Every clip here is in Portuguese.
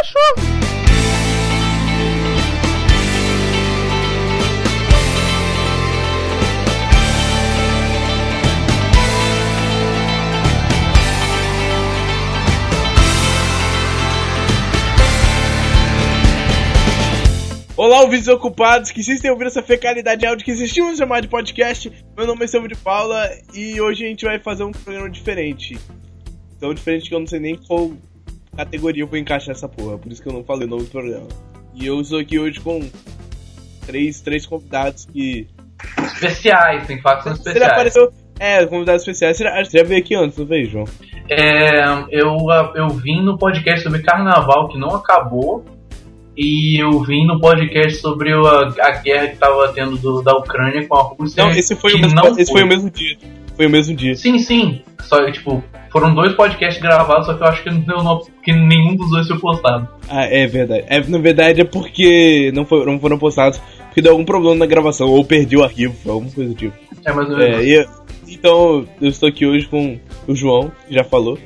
cachorro. Olá, ouvintes ocupados que insistem em ouvir essa fecalidade áudio que existimos chamar de podcast. Meu nome é Silvio de Paula e hoje a gente vai fazer um programa diferente. Tão diferente que eu não sei nem qual categoria vou encaixar essa porra, por isso que eu não falei o nome do programa. E eu estou aqui hoje com três, três convidados que. Especiais, tem fatos são especiais. Você apareceu. É, convidados especiais. Você já, você já veio aqui antes, não veio, João? É, eu, eu vim no podcast sobre carnaval que não acabou e eu vim no podcast sobre a, a guerra que estava tendo do, da Ucrânia com a Rússia. Não, esse foi, o mesmo, esse foi. foi o mesmo dia. Foi o mesmo dia. Sim, sim. Só tipo, foram dois podcasts gravados, só que eu acho que, não, que nenhum dos dois foi postado. Ah, é verdade. É, na verdade é porque não, foi, não foram postados porque deu algum problema na gravação, ou perdi o arquivo, alguma coisa do tipo. É, mais ou menos. É, e, então, eu estou aqui hoje com o João, que já falou.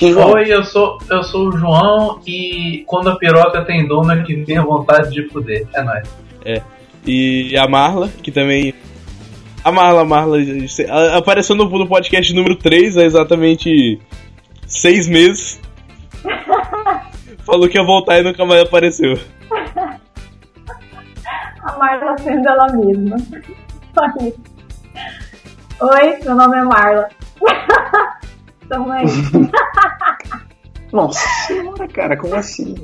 Oi, eu sou, eu sou o João e quando a piroca tem dono é que tem vontade de fuder. É nóis. É. E a Marla, que também. A Marla, a Marla apareceu no, no podcast número 3 há exatamente seis meses. Falou que ia voltar e nunca mais apareceu. A Marla sendo ela mesma. Oi, meu nome é Marla. também. Nossa senhora, cara, como assim?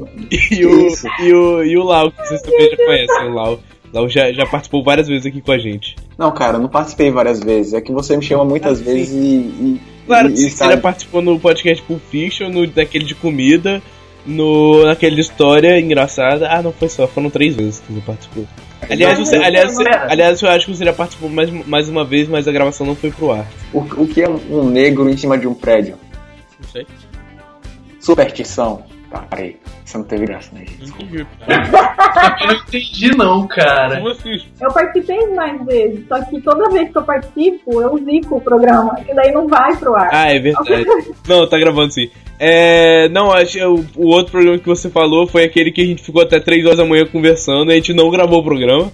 E o, e, o, e o Lau, que vocês também já conhecem, o Lau. Lau já, já participou várias vezes aqui com a gente. Não, cara, eu não participei várias vezes. É que você me chama muitas ah, vezes e, e. Claro, e, você já participou no podcast Pulp Fiction, no, daquele de comida, no, naquele de história engraçada. Ah, não foi só, foram três vezes que você participou. Aliás, você, aliás, aliás, eu acho que você já participou mais, mais uma vez, mas a gravação não foi pro ar. O, o que é um negro em cima de um prédio? Não sei. Superstição. Tá, peraí. Você não teve graça, né, gente? eu não entendi, não, cara. Como assim? Eu participei mais vezes, só que toda vez que eu participo, eu zico o programa, que daí não vai pro ar. Ah, é verdade. não, tá gravando sim. É, não, acho o, o outro programa que você falou foi aquele que a gente ficou até 3 horas da manhã conversando, a gente não gravou o programa.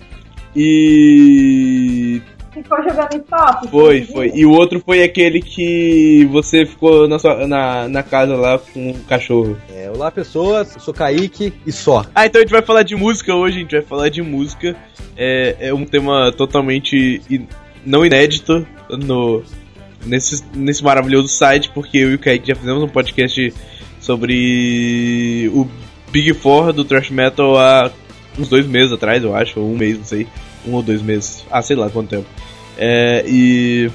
E ficou jogando stop. Foi, foi. E o outro foi aquele que você ficou na, sua, na, na casa lá com o cachorro. É, olá pessoas, eu sou Kaique e só. Ah, então a gente vai falar de música hoje, a gente vai falar de música. É, é um tema totalmente in, não inédito no, nesse, nesse maravilhoso site, porque eu e o Kaique já fizemos um podcast sobre o Big Four do Thrash Metal há uns dois meses atrás, eu acho, ou um mês, não sei. Um ou dois meses. Ah, sei lá quanto tempo. É, e.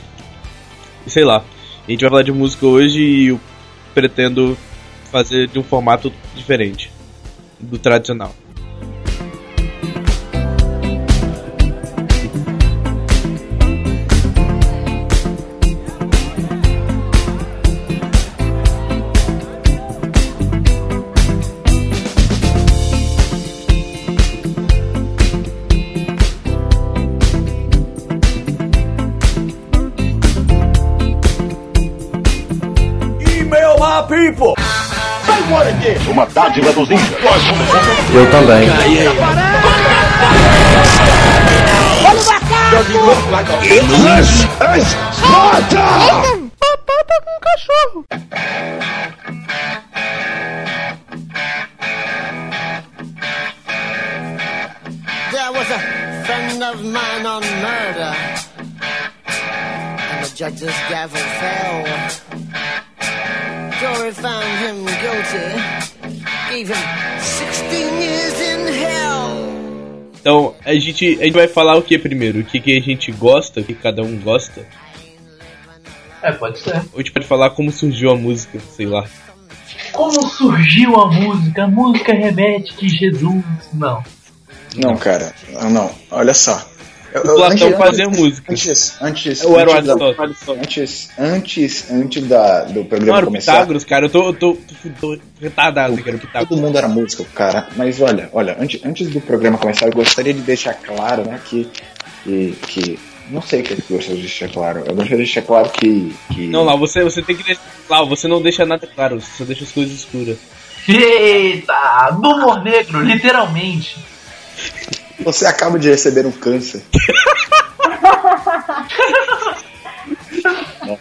Sei lá. A gente vai falar de música hoje e eu pretendo fazer de um formato diferente do tradicional. People! Say what again? Uma dádiva dos índios. Eu também. Vamos macaco! English Sparta! Papá tá com um cachorro. There was a friend of mine on murder, and the judge's gavel fell. Jury found him guilty, gave him 16 years in hell. Então, a gente, a gente vai falar o que primeiro? O que, que a gente gosta, o que cada um gosta? É, pode ser. Ou a gente pode falar como surgiu a música, sei lá. Como surgiu a música? A música remete que Jesus. Não. Não, cara. Não, olha só. O Platão antes, fazia música. Antes, antes, eu era o Aristóteles. Antes, antes, antes da, do programa não, era começar. Pitágoras, cara, eu tô, eu tô, tô, tô retardado que era o Pitágoras. Todo mundo era músico, cara. Mas olha, olha, antes, antes do programa começar, eu gostaria de deixar claro, né, que, que, que não sei o que eu gostaria de deixar claro. Eu gostaria de deixar claro que. que... Não, lá, você, você tem que deixar. Lá, você não deixa nada claro, você só deixa as coisas escuras. Eita! Do humor negro, literalmente. Você acaba de receber um câncer. Não,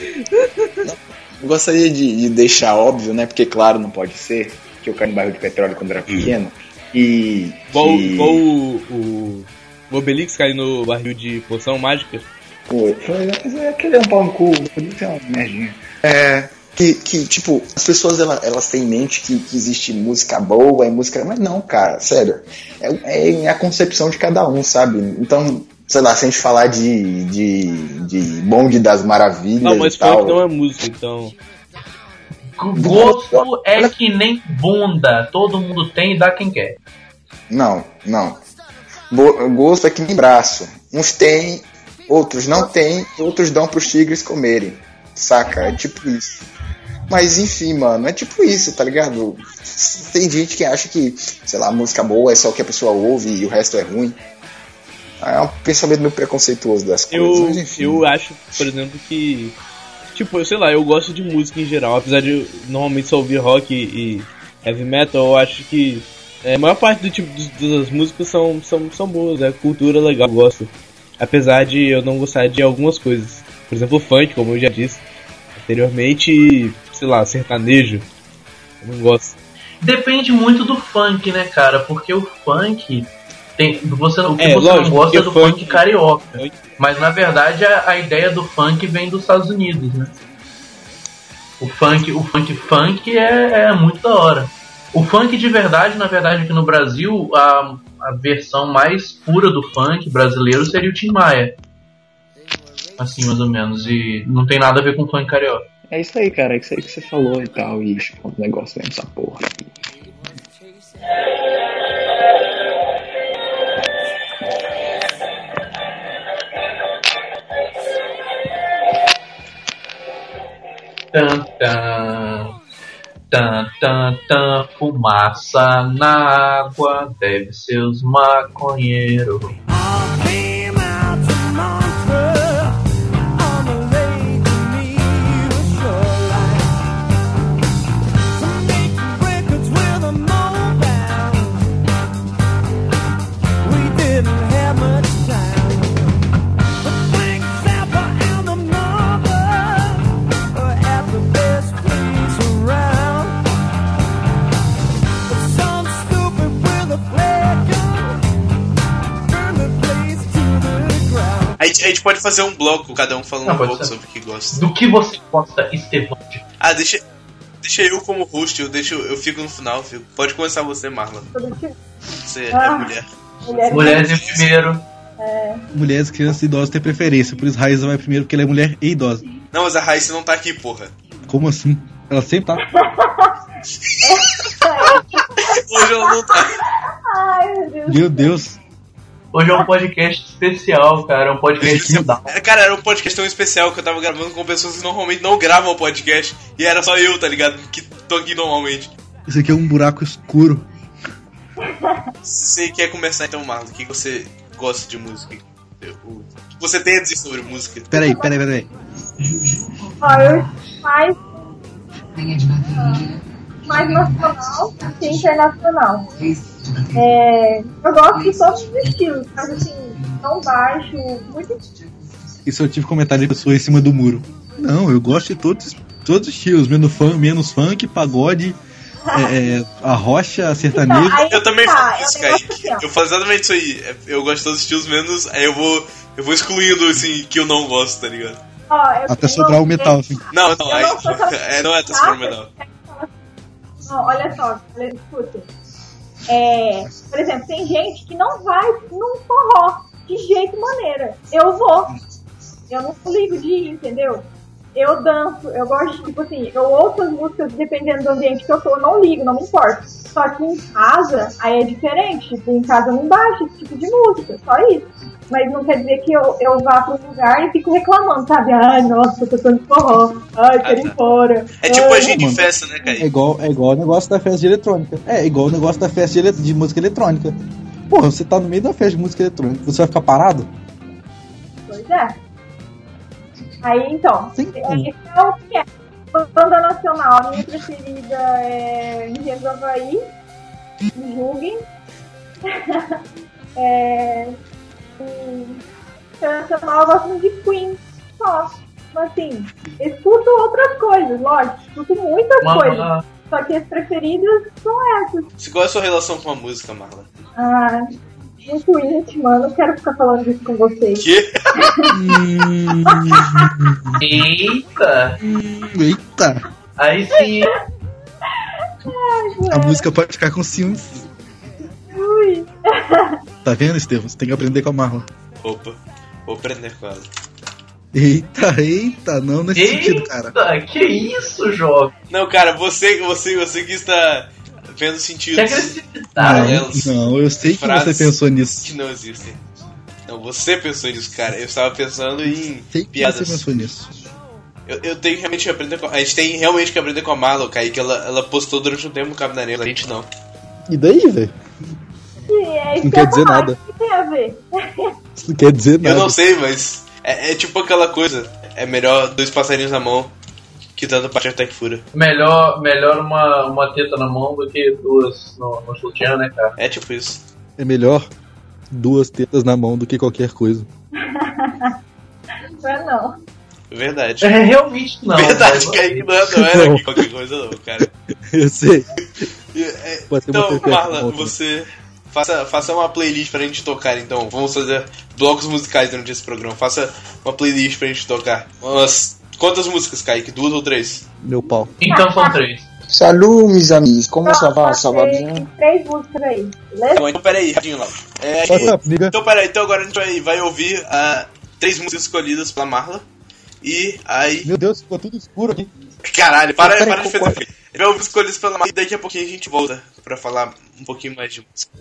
Eu gostaria de, de deixar óbvio, né? Porque, claro, não pode ser que eu caí no barril de petróleo quando era pequeno. E. Igual, que- igual o, o, o Obelix cair no barril de poção mágica. Pô, mas é aquele é um pau no cu, podia ser uma merdinha. É. Que, que, tipo, as pessoas elas, elas têm em mente que, que existe música boa e música. Mas não, cara, sério. É, é a concepção de cada um, sabe? Então, sei lá, se a gente falar de, de, de Bonde das Maravilhas. Não, mas e tal, não é música, então. Gosto é que nem bunda. Todo mundo tem e dá quem quer. Não, não. Bo- gosto é que nem braço. Uns têm, outros não têm, outros dão pros tigres comerem. Saca? É tipo isso. Mas enfim, mano, é tipo isso, tá ligado? Tem gente que acha que, sei lá, música boa é só o que a pessoa ouve e o resto é ruim. É um pensamento meio preconceituoso das coisas. Eu, mas enfim. eu acho, por exemplo, que. Tipo, eu sei lá, eu gosto de música em geral. Apesar de eu normalmente só ouvir rock e, heavy metal, eu acho que é, a maior parte do tipo das músicas são, são, são boas, é cultura legal, eu gosto. Apesar de eu não gostar de algumas coisas. Por exemplo, funk, como eu já disse anteriormente, sei lá, sertanejo. Eu não gosto. Depende muito do funk, né, cara? Porque o funk. Tem, você, o que É, você lógico, não gosta é do funk- funk carioca. Funk- Mas na verdade a, a ideia do funk vem dos Estados Unidos, né? O funk, o funk funk é, é muito da hora. O funk de verdade, na verdade, aqui no Brasil, a, a versão mais pura do funk brasileiro seria o Tim Maia. Assim, mais ou menos. E não tem nada a ver com funk carioca. É isso aí, cara. É isso aí que você falou e tal. E o negócio é essa porra. Tan, tan, tan, tan, tan, fumaça na água, deve ser os maconheiros. Gente, a gente pode fazer um bloco, cada um falando Ah, um pouco ser. sobre o que gosta. Do que você gosta, Estevão? Ah, deixa, deixa eu como host, eu, deixo, eu fico no final. Fico. Pode começar você, que- Você é Ah. mulher. Mulheres Mulheres em primeiro. Mulheres, crianças e idosos têm preferência, por isso Raíssa vai primeiro porque ela é mulher e idosa. Não, mas a Raíssa não tá aqui, porra. Como assim? Ela sempre tá. Hoje ela não tá. Ai, meu Deus. Meu Deus. Hoje é um podcast especial, cara. É um podcast. Era- Cara, era um podcast tão especial que eu tava gravando com pessoas que normalmente não gravam podcast. E era só eu, tá ligado? Que tô aqui normalmente. Isso aqui é um buraco escuro. Você quer começar então, Marlon? O que você gosta de música? O que você tem a dizer sobre música? Peraí, peraí, peraí. Ó, eu mais, mais nacional que internacional. É, eu gosto de todos os estilos, mas assim, tão baixo, muito Isso eu tive comentário de pessoa em cima do muro. Não, eu gosto de todos, todos os estilos, menos funk, menos funk pagode, é, é, a rocha, sertanejo. Então, Eu também tá, falo é isso, Kaique. assim. Eu falo exatamente isso aí. É, Eu gosto de todos os estilos, menos. Aí eu vou. Eu vou excluindo, assim, que eu não gosto, tá ligado? Ó, eu- Até eu sobrar o metal, assim. Não, não, aí. não É, não é até super menor. Não, olha só, olha, escuta. É, por exemplo, tem gente que não vai num forró de jeito maneira. Eu vou. Eu não ligo de ir, entendeu? Eu danço, eu gosto tipo assim, eu ouço as músicas dependendo do ambiente que eu tô, eu não ligo, não me importa. Só que em casa, aí é diferente. Tipo, em casa não baixo esse tipo de música, só isso. Mas não quer dizer que eu, eu vá pra um lugar e fico reclamando, sabe? Ai, nossa, eu tô tocando forró. Ai, quero ir embora. É tipo a gente em mano. festa, né, É Kaique? igual, é igual o negócio da festa de eletrônica. É igual o negócio da festa de, ele- de música eletrônica. Porra, você tá no meio da festa de música eletrônica, você vai ficar parado? Pois é. Aí então, Sim. é, esse é o que é. Banda nacional, a minha preferida é Engenheiros do Havaí, julguem. é, e internacional eu gosto muito de Queen, só. Mas assim, escuto outras coisas, lógico, escuto muitas coisas. Uma, Só que as preferidas são essas. Se qual é a sua relação com a música, Marla? Ah, muito íntima, eu não quero ficar falando disso com vocês. Que? Hum, eita! eita! Aí sim, A música pode ficar com ciúmes. Ui. Tá vendo, Estevam? Você tem que aprender com a Marlon. Opa, vou aprender com ela. Eita, eita, não nesse sentido, cara. eita! Que isso, jovem? Não, cara, você, você, você que está vendo Que sentidos agressividade. elas. Não, eu sei que você pensou nisso. que não existem. Não, você pensou nisso, cara. Eu estava pensando em Sei que piadas. você pensou nisso. Eu, eu tenho realmente que aprender com a... a gente tem realmente que aprender com a Marla, Kaique. Ela, ela postou durante um tempo no Cabo da a gente não. E daí, velho? É Não que quer eu dizer falar, nada. O que tem a ver? Isso não quer dizer Eu nada. não sei, mas é, é tipo aquela coisa. É melhor dois passarinhos na mão que tanto parte até que fura. Melhor, melhor uma, uma teta na mão do que duas no, no sutiã, né, cara? É tipo isso. É melhor duas tetas na mão do que qualquer coisa. Não é não. Verdade. É, realmente não. Verdade, mas- Kaique não, não era Não. aqui qualquer coisa não, cara. Eu sei. É, então, Marla, você faça, faça uma playlist pra gente tocar, então. Vamos fazer blocos musicais durante esse programa. Faça uma playlist pra gente tocar. Umas, quantas músicas, Kaique? Duas ou três? Meu pau. Então são três. Salut, meus amigos. Como ça va? Pode Ça va ser bien? três músicas aí, Tá beleza? bom, então peraí, rapidinho lá. É, nigga? então peraí, então agora a gente vai, vai ouvir ah, três músicas escolhidas pela Marla. E aí. Meu Deus, ficou tudo escuro aqui. Caralho, para, Peraí, para de fazer. Ele vai ouvir escolhidas pela Marla e daqui a pouquinho a gente volta pra falar um pouquinho mais de música.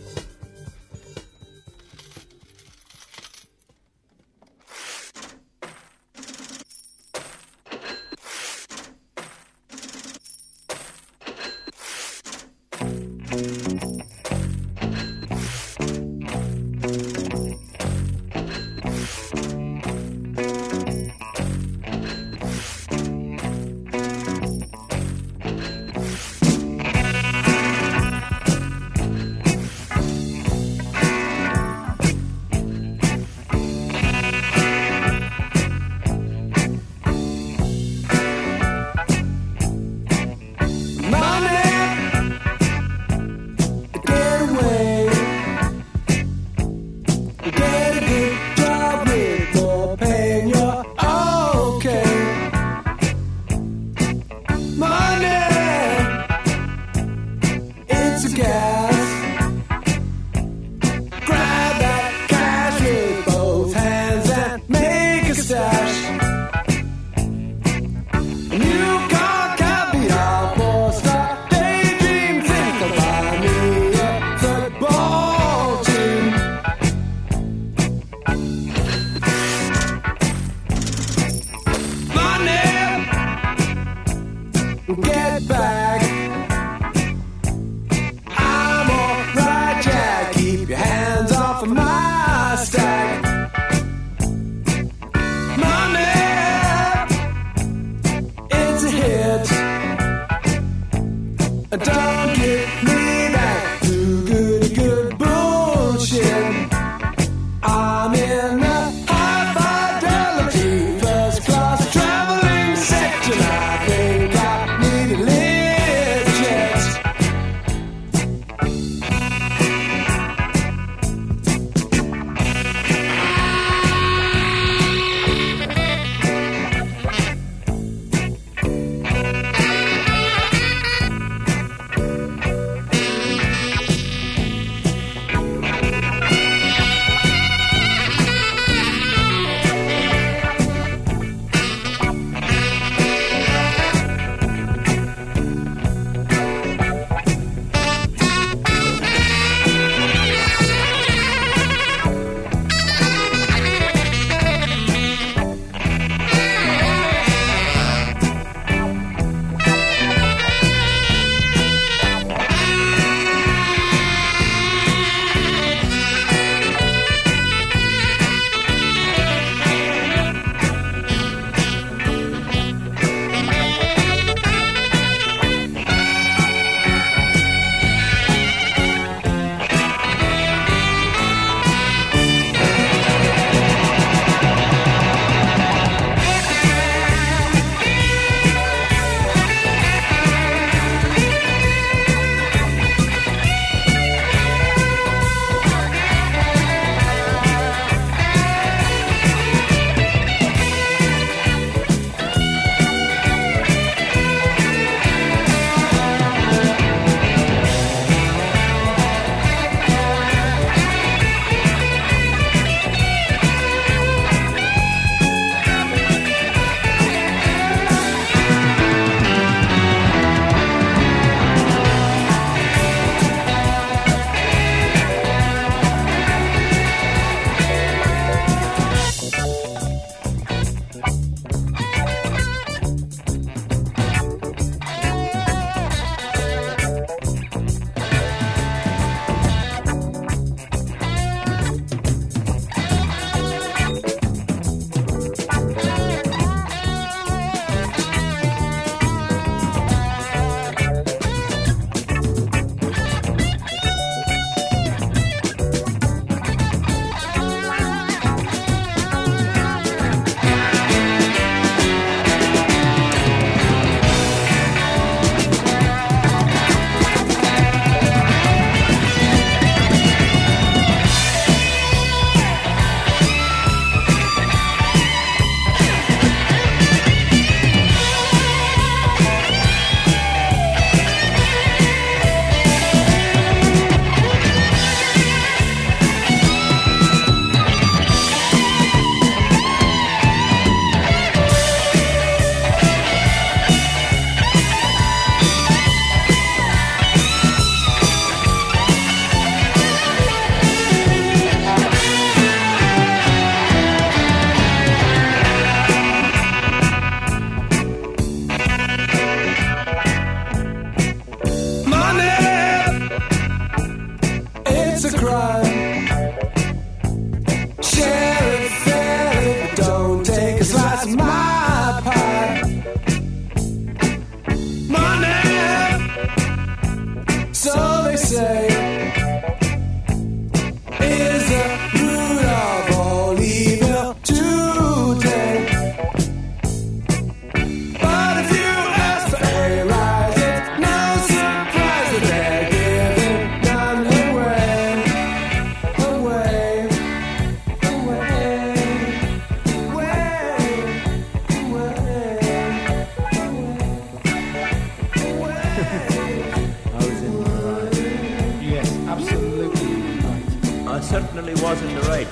Right. I certainly was in the right.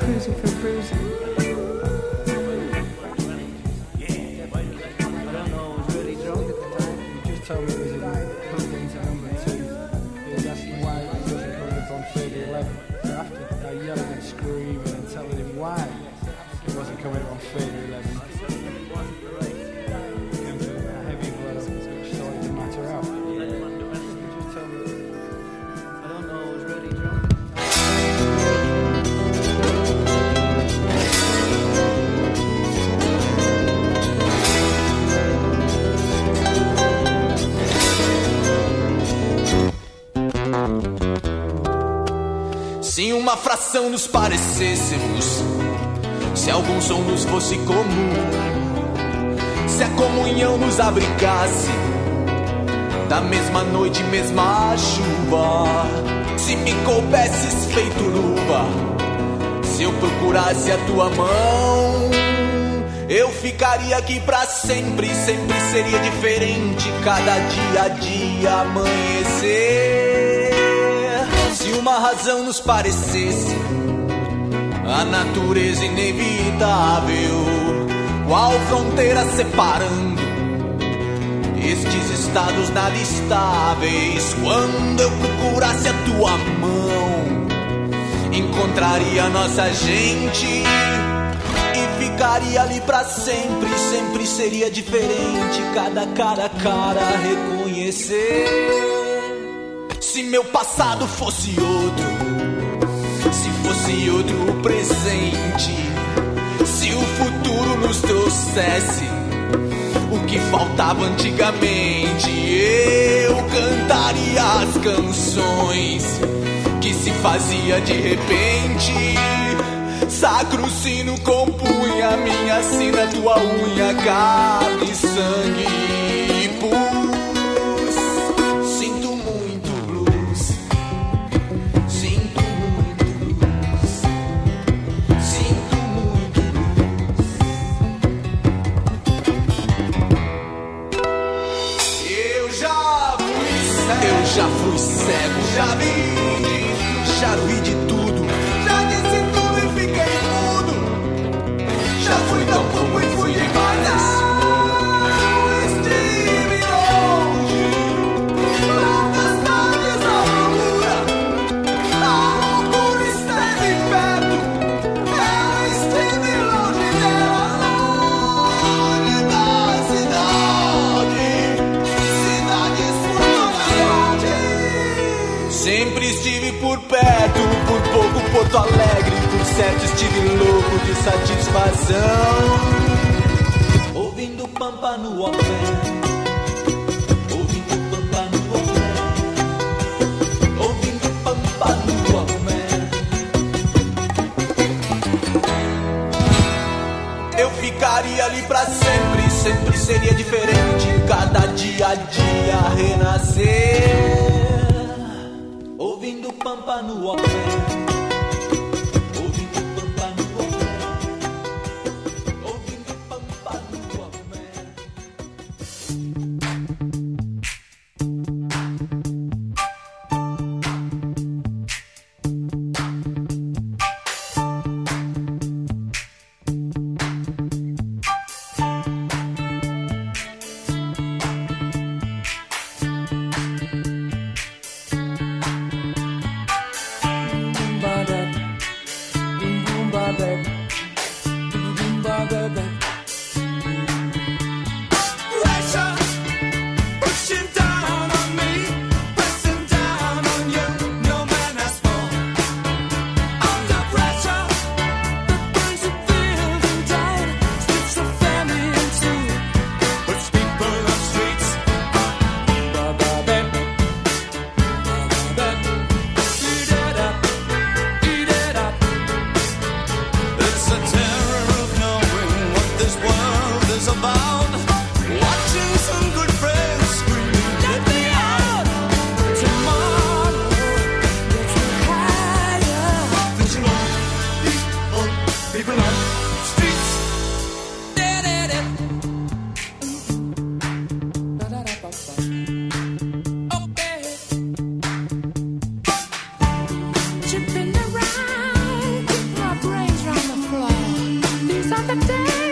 cruising for bruising. Uma fração nos parecêssemos, se algum som nos fosse comum, se a comunhão nos abrigasse da mesma noite, mesma chuva, se me coubesses feito luva, se eu procurasse a tua mão, eu ficaria aqui pra sempre, sempre seria diferente, cada dia a dia amanhecer. Se uma razão nos parecesse a natureza inevitável, qual fronteira separando estes estados nada estáveis? Quando eu procurasse a tua mão, encontraria nossa gente e ficaria ali pra sempre. Sempre seria diferente, cada cara a cara reconhecer. Se meu passado fosse outro, se fosse outro o presente, se o futuro nos trouxesse o que faltava antigamente, eu cantaria as canções que se fazia de repente. Sacro sino compunha minha sina, tua unha, carne, sangue the day.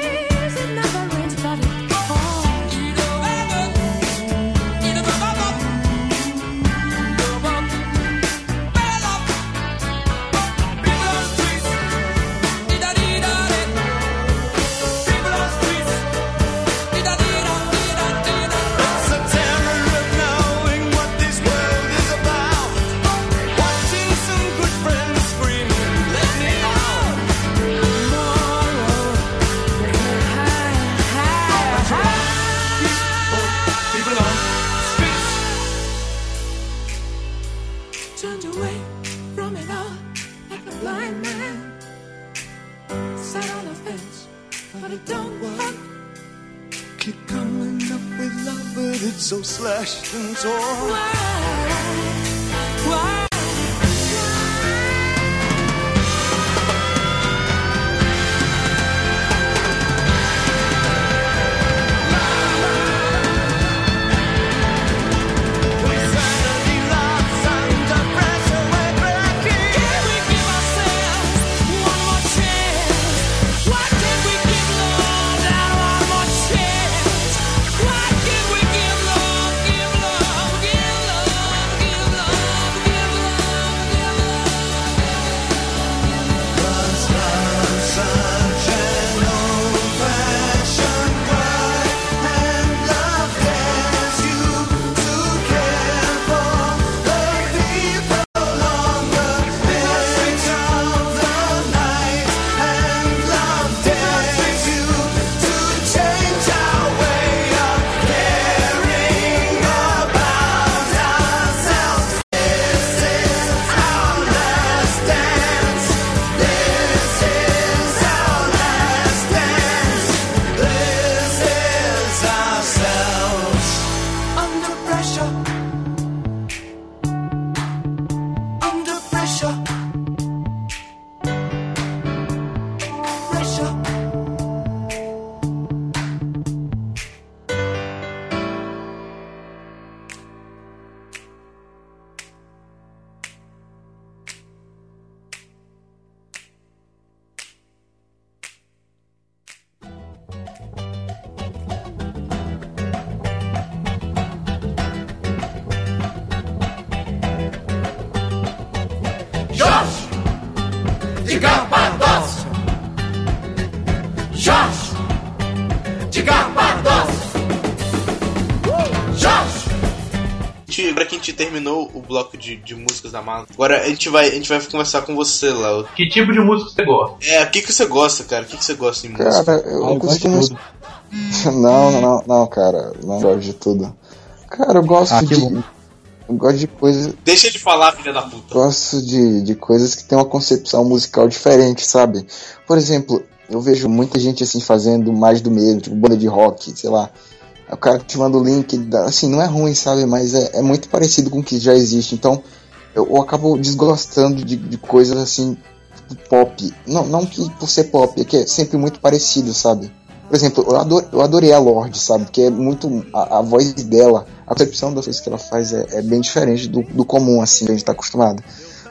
Terminou o bloco de, de músicas da mala, agora a gente vai, a gente vai conversar com você, Léo. Que tipo de música você gosta? É, o que, que você gosta, cara? O que, que você gosta em música? Cara, eu, eu costumo. Não, não, não, não, cara. Não gosto de tudo. Cara, eu gosto Ah, de. bom. Eu gosto de coisas. Deixa de falar, filha da puta. Gosto de, de coisas que tem uma concepção musical diferente, sabe? Por exemplo, eu vejo muita gente assim fazendo mais do mesmo, tipo banda de rock, sei lá. O cara te manda o link, assim, não é ruim, sabe? Mas é, é muito parecido com o que já existe. Então, eu, eu acabo desgostando de, de coisas assim, pop. Não, não que por ser pop, é que é sempre muito parecido, sabe? Por exemplo, eu, ador, eu adorei a Lorde, sabe? Que é muito. A, a voz dela, a percepção das coisas que ela faz é, é bem diferente do, do comum, assim, que a gente tá acostumado.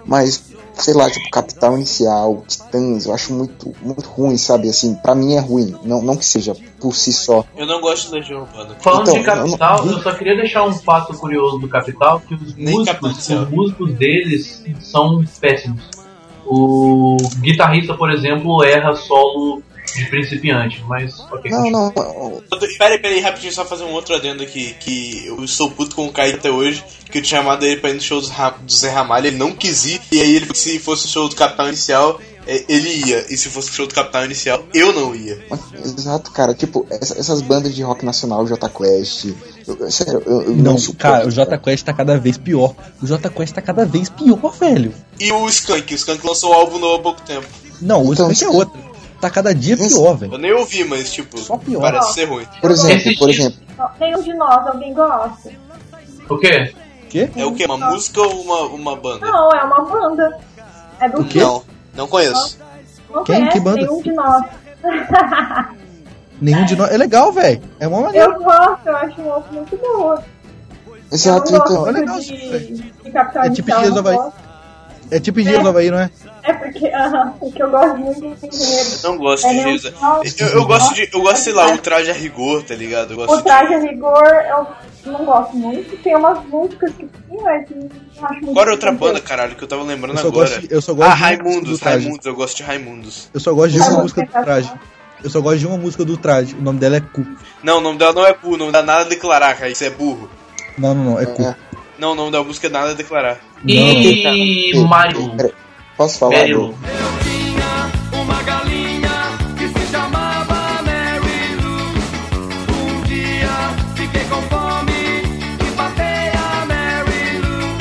Mas, sei lá, tipo, Capital Inicial, Titãs, eu acho muito, muito ruim, sabe? Assim, pra mim é ruim. Não, não que seja por si só. Eu não gosto de Legião Urbana. Falando Então, de Capital, eu só queria deixar um fato curioso do Capital, que os Nem músicos, os músicos deles são péssimos. O guitarrista, por exemplo, erra solo de principiante, mas ok. Não, não. Pera aí, pera aí, rapidinho, só fazer um outro adendo aqui. Que eu sou puto com o Kaique até hoje. Que eu tinha chamado ele pra ir no show do, Zé Ramalho, ele não quis ir. E aí ele se fosse o show do Capital Inicial, é, ele ia. E se fosse o show do Capital Inicial, eu não ia. Exato, cara. Tipo, essa- essas bandas de rock nacional, Jota Quest. Eu, sério, eu, eu Não, suporto, cara, o Jota Quest tá cada vez pior. O Jota Quest tá cada vez pior, velho. E o Skank, o Skank lançou um álbum novo há pouco tempo. Não, o Então, Skank é outro. Tá cada dia pior, velho. Eu nem ouvi, mas tipo, pior. parece ser ruim. Por exemplo, por exemplo. Nenhum de nós, alguém gosta. O quê? Quê? É o que? Uma música ou uma, uma banda? Não, é uma banda. É do Não, não conheço. Não Quem? conhece Que banda? nenhum de nós. Nenhum de nós. É legal, velho. É uma maneira. Eu gosto, eu acho uma música muito boa. Exato, então. É legal, de, de É tipo Inicial, Dias É tipo Engenheiro do Havaí, não é? É porque, aham, porque eu gosto muito de engenheiro. Não gosto É, de não- Jesus. não- Eu, eu gosto de. Eu gosto, sei lá, o traje a rigor, tá ligado? Eu gosto O traje a rigor eu não gosto muito. Tem umas músicas que sim, mas não acho muito. Era outra banda, caralho, que eu tava lembrando Eu agora? de- eu só gosto ah, de Raimundos. Raimundos, eu gosto de Raimundos. Eu só gosto de uma música do traje. Eu só gosto de uma música do traje. O nome dela é Cu. Não, o nome dela não é Cu, o nome dela é nada a declarar, cara, isso é burro. Não, não, não. É Cu. Não, o nome da música é nada a declarar. E Mario. Posso falar? Mario. Uma galinha que se chamava Mary Lou. Um dia fiquei com fome e batei a Mary Lou.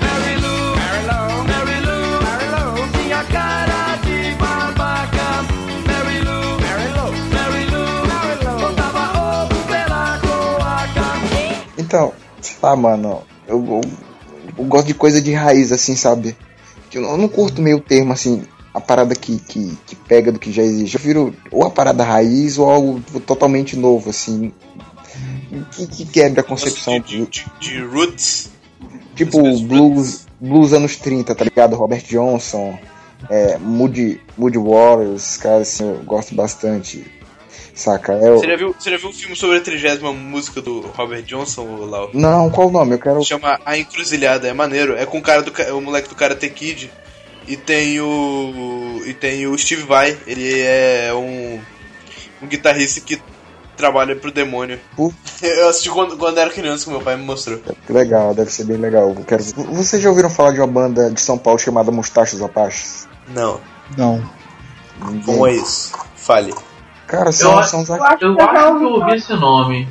Mary Lou, Mary Lou, Mary Lou, Mary Lou. Tinha cara de babaca. Mary Lou, Mary Lou, Mary Lou, Mary Lou. Botava ovo pela coaca. Então, sei lá, mano, eu, eu, eu gosto de coisa de raiz, assim, sabe? Eu não, eu não curto meio termo, assim, a parada que, que, que pega do que já existe. Eu prefiro ou a parada raiz ou algo totalmente novo, assim. Que, que quebra a concepção de, de, de roots. Tipo blues, blues anos 30, tá ligado? Robert Johnson, é, Moody, Moody Waters, cara, assim, eu gosto bastante. Saca? É, o- Você já, viu, você já viu um filme sobre a trigésima música do Robert Johnson, Lau? Não, qual o nome? Eu quero. Chama A Encruzilhada, é maneiro. É com o cara do o moleque do Karate Kid. E tem o. E tem o Steve Vai, ele é um. um guitarrista que trabalha pro demônio. Pô. Eu assisti quando, quando era criança, que meu pai me mostrou. Que legal, deve ser bem legal. Quero... Vocês já ouviram falar de uma banda de São Paulo chamada Mostachos Apaches? Não. Não. Como é isso? Fale. Cara, são, Eu, são os eu acho que eu ouvi esse nome.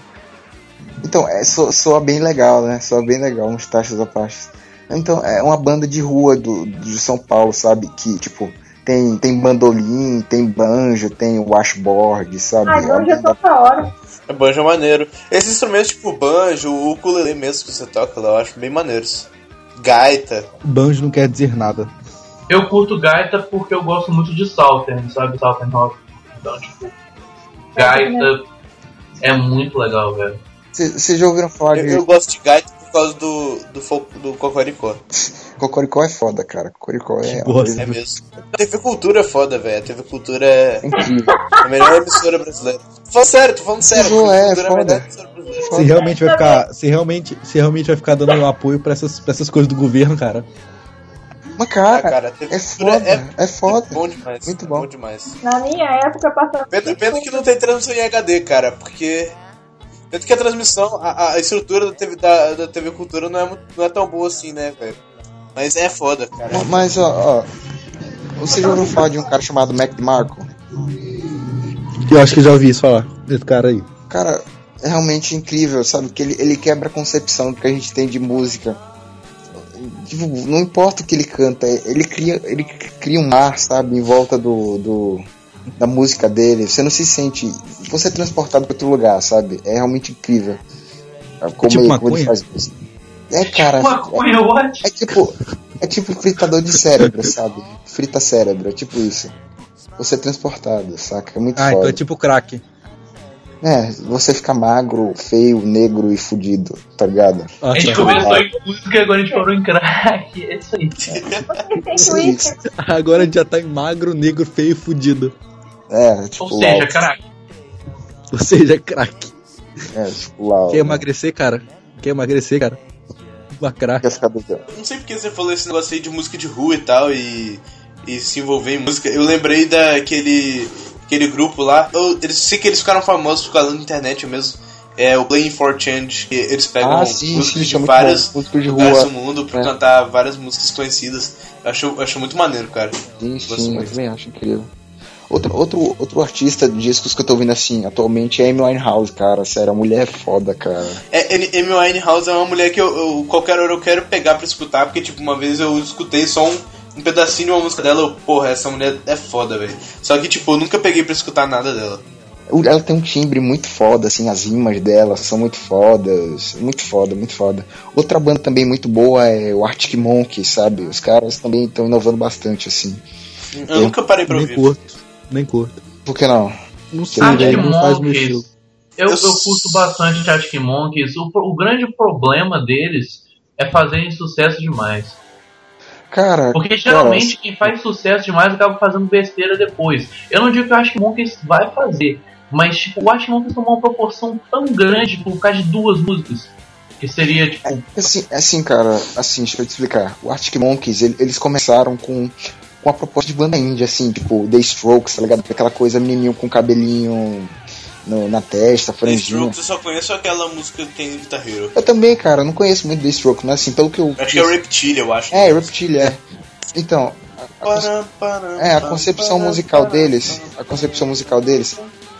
Então, é, so- soa bem legal, né? Soa bem legal, uns taxas Apaches. Então, é uma banda de rua do, de São Paulo, sabe? Que, tipo, tem, tem bandolim, tem banjo, tem washboard, sabe? Ai, É hoje é toda hora. É banjo é maneiro. Esses instrumentos tipo banjo, o ukulele mesmo que você toca lá, eu acho bem maneiros. Gaita. Banjo não quer dizer nada. Eu curto gaita porque eu gosto muito de Southern, sabe? Southern Rock. Então, tipo, gaita é muito legal, velho. Vocês já ouviram falar Eu, de. eu gosto de gaita por causa do, do, do Cocoricó. Cocoricó é foda, cara. Cocoricó é. É mesmo. A TV Cultura é foda, velho. A TV Cultura é incrível. a melhor emissora brasileira. Tô falando sério, tô falando sério. TV é, Cultura a foda. Se realmente vai ficar, se realmente, se realmente vai ficar dando apoio pra essas, pra essas coisas do governo, cara. Mas, cara, Ah, cara, é foda. é, É foda. bom demais. Muito bom. bom demais. Na minha época passava. Pena, pena que não tem transmissão em HD, cara, porque. Tanto que a transmissão, a, a estrutura da TV, da, da TV Cultura não é, muito- não é tão boa assim, né, velho? Mas é foda, cara. Mas, ó, ó. Vocês já ouviram falar de um cara chamado Mac DeMarco? Eu acho que já ouvi isso falar, desse cara aí. Cara, é realmente incrível, sabe? Que ele, ele quebra a concepção que a gente tem de música. Tipo, não importa o que ele canta, ele cria, ele cria um mar, sabe, em volta do, do da música dele. Você não se sente. Você é transportado para outro lugar, sabe? É realmente incrível. Como, tipo ele, como ele faz isso. É, cara. Maconha, what? É, é tipo. É tipo fritador de cérebro, sabe? Frita cérebro, é tipo isso. Você é transportado, saca? É muito Ah, foda. então é tipo crack. É, você fica magro, feio, negro e fudido, tá ligado? Ah, A gente tá. começou em música e agora a gente parou em crack. É isso aí. Tem Isso, Twitter. Agora a gente já tá em magro, negro, feio e fudido. É, tipo Ou seja, crack. Ou seja, crack. É, tipo Lau. Quer emagrecer, cara? Quer emagrecer, cara? Uma crack. Quer ficar doidão. Não sei porque você falou esse negócio aí de música de rua e tal, e, e se envolver em música. Eu lembrei daquele aquele grupo lá. Eu, eles sei que eles ficaram famosos por causa da internet mesmo. É o Playing for Change, que eles pegam Ah, sim, músicos sim, de é vários. Músicos de lugares do mundo pra É. cantar várias músicas conhecidas. Eu acho, eu acho muito maneiro, cara. Sim, sim, eu também acho incrível. Outro, outro, outro artista de discos que eu tô ouvindo assim, atualmente é Amy Winehouse, cara. Sério, a mulher é foda, cara. É, Amy Winehouse é uma mulher que eu, eu- qualquer hora eu quero pegar pra escutar, porque tipo, uma vez eu escutei só um, um pedacinho de uma música dela, eu, porra, essa mulher é foda, velho. Só que tipo, eu nunca peguei pra escutar nada dela. Ela tem um timbre muito foda, assim, as rimas dela são muito fodas. Muito foda, muito foda. Outra banda também muito boa é o Arctic Monkeys, sabe? Os caras também estão inovando bastante, assim. Eu nunca parei pra Nem ouvir. curto. Nem curto. Por que não? Não sei, Arctic. Não faz meu estilo. Eu, Eu eu curto bastante Arctic Monkeys. O, o grande problema deles é fazerem sucesso demais. Cara, Porque geralmente quem faz sucesso demais acaba fazendo besteira depois. Eu não digo que o Arctic Monkeys vai fazer, mas tipo, o Arctic Monkeys tomou uma proporção tão grande por causa de duas músicas. Que seria tipo. Assim, assim, cara, assim, deixa eu te explicar. O Arctic Monkeys, ele- eles começaram com, com a proposta de banda indie, assim, tipo, The Strokes, tá ligado? Aquela coisa menininho com cabelinho no- na testa, franjinha. Strokes eu só conheço aquela música que tem no Guitar Hero. Eu também, cara, eu não conheço muito The Strokes, mas assim, pelo que eu. Acho que é o Reptilia, eu acho. É, Reptilia, é. Então, a, a conce- é, a concepção musical deles, a concepção musical deles,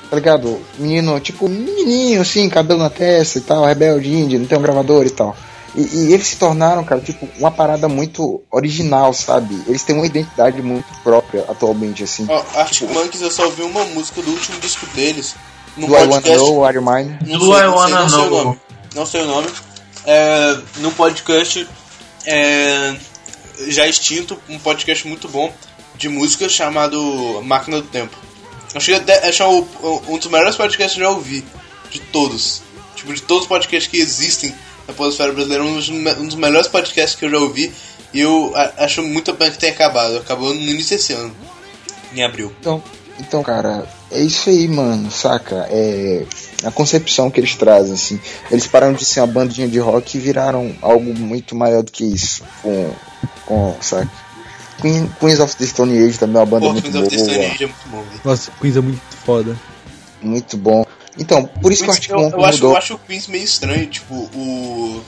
tá ligado? Menino, tipo, menininho, assim, cabelo na testa e tal, rebelde indie, não tem um gravador e tal. E, e eles se tornaram, cara, tipo, uma parada muito original, sabe? Eles têm uma identidade muito própria atualmente, assim. Ó, Arctic Monkeys eu só ouvi uma música do último disco deles. No Do I Wanna podcast. Know, Are You Mine? Não Do sei, I não sei, Wanna não sei o Know. nome. Não sei o nome. é, num podcast é, já extinto, um podcast muito bom de música chamado Máquina do Tempo. Acho que até o- um dos melhores podcasts que eu já ouvi, de todos. Tipo, de todos os podcasts que existem na Podosfera Brasileira, um dos, um dos melhores podcasts que eu já ouvi. E eu a- acho muito pena que tenha acabado. Acabou no início desse ano, em abril. Então, então, cara, é isso aí, mano, saca? É a concepção que eles trazem, assim. Eles pararam de ser uma bandinha de rock e viraram algo muito maior do que isso. Com, com saca? Queen, Queens of the Stone Age também é uma banda Pô, muito Queens of the Stone boa. Age é muito bom. Nossa, Queens é muito foda. Muito bom. Então, por isso que eu acho que eu, eu acho, mudou. eu acho o Queens meio estranho, tipo, o.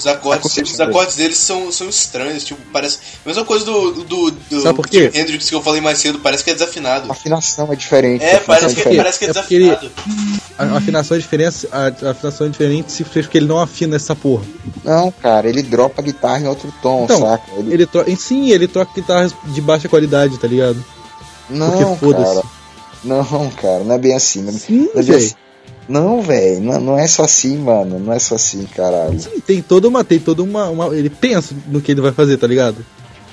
Os acordes, os acordes deles são, são estranhos, tipo, parece. A mesma coisa do, do, do Sabe por quê? Hendrix que eu falei mais cedo, parece que é desafinado. A afinação é diferente. É, parece que, diferente. parece que é É porque ele- desafinado. A, a afinação é diferente, a, a afinação é diferente se fez porque ele não afina essa porra. Não, cara, ele dropa a guitarra em outro tom, Então, saca? Ele... Ele troca, sim, ele troca guitarras de baixa qualidade, tá ligado? Não, porque foda-se. Não, cara, não é bem assim. Não, Sim, não é bem assim. Não, velho, não, não é só assim, mano. Não é só assim, caralho. Sim, tem toda uma, tem toda uma, uma- ele pensa no que ele vai fazer, tá ligado?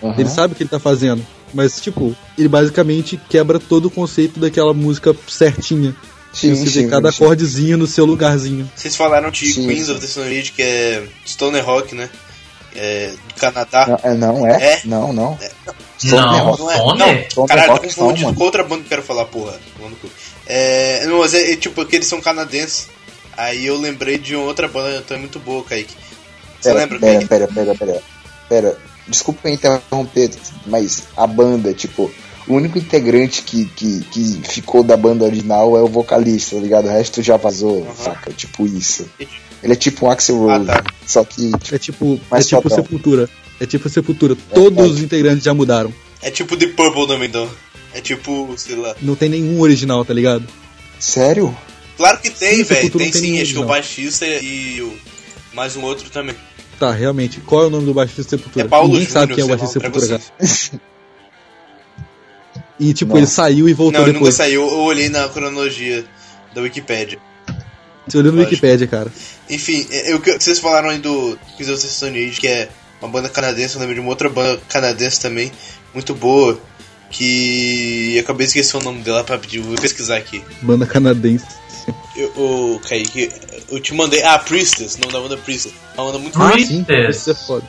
Aham. Ele sabe o que ele tá fazendo, mas tipo, ele basicamente quebra todo o conceito daquela música certinha. Sim, você sim, vê cada sim. acordezinho no seu lugarzinho. Vocês falaram de Sim, Queens sim. of the Stone Age, que é Stoner Rock, né? É, do Canadá. Não, é, não é? É? Não, não. Não, Não é? Stoner? Não, Stoner caralho, Rock eu não, confundi mano. com outra banda que eu quero falar, porra. É, não, mas é, é tipo que eles são canadenses. Aí eu lembrei de uma outra banda também muito boa, Kaique. Você Pera, lembra, pera, Kaique? pera, pera, pera. Pera, desculpa interromper, mas a banda, tipo, o único integrante que, que, que ficou da banda original é o vocalista, tá ligado? O resto já vazou, Aham. saca? Tipo isso. Ele é tipo um Axel Ah, Rose, tá. só que É tipo, Mais é tipo. Sepultura. É tipo Sepultura. Todos é. os integrantes já mudaram. É tipo The Purple também, então. É tipo, sei lá. Não tem nenhum original, tá ligado? sério? Claro que tem, velho. Tem não tem sim, acho que o baixista e o. Mais um outro também. Tá, realmente. Qual é o nome do baixista de Sepultura? É Paulo Ninguém sabe Júnior, quem é o baixista de Sepultura. cara. E tipo, Não. ele saiu e voltou Não, ele nunca depois. saiu. Eu olhei na cronologia da Wikipedia. Você olhou no. Wikipedia, cara. Enfim, é, o que vocês falaram aí do Queens of the Stone Age, que é uma banda canadense, eu lembro de uma outra banda canadense também, muito boa, que eu acabei de esquecer o nome dela pra pedir, vou pesquisar aqui. Banda canadense. Eu, ô, Kaique, eu te mandei. Ah, Priestess, o nome da banda é Priestess. É uma banda muito Ah. Isso é foda.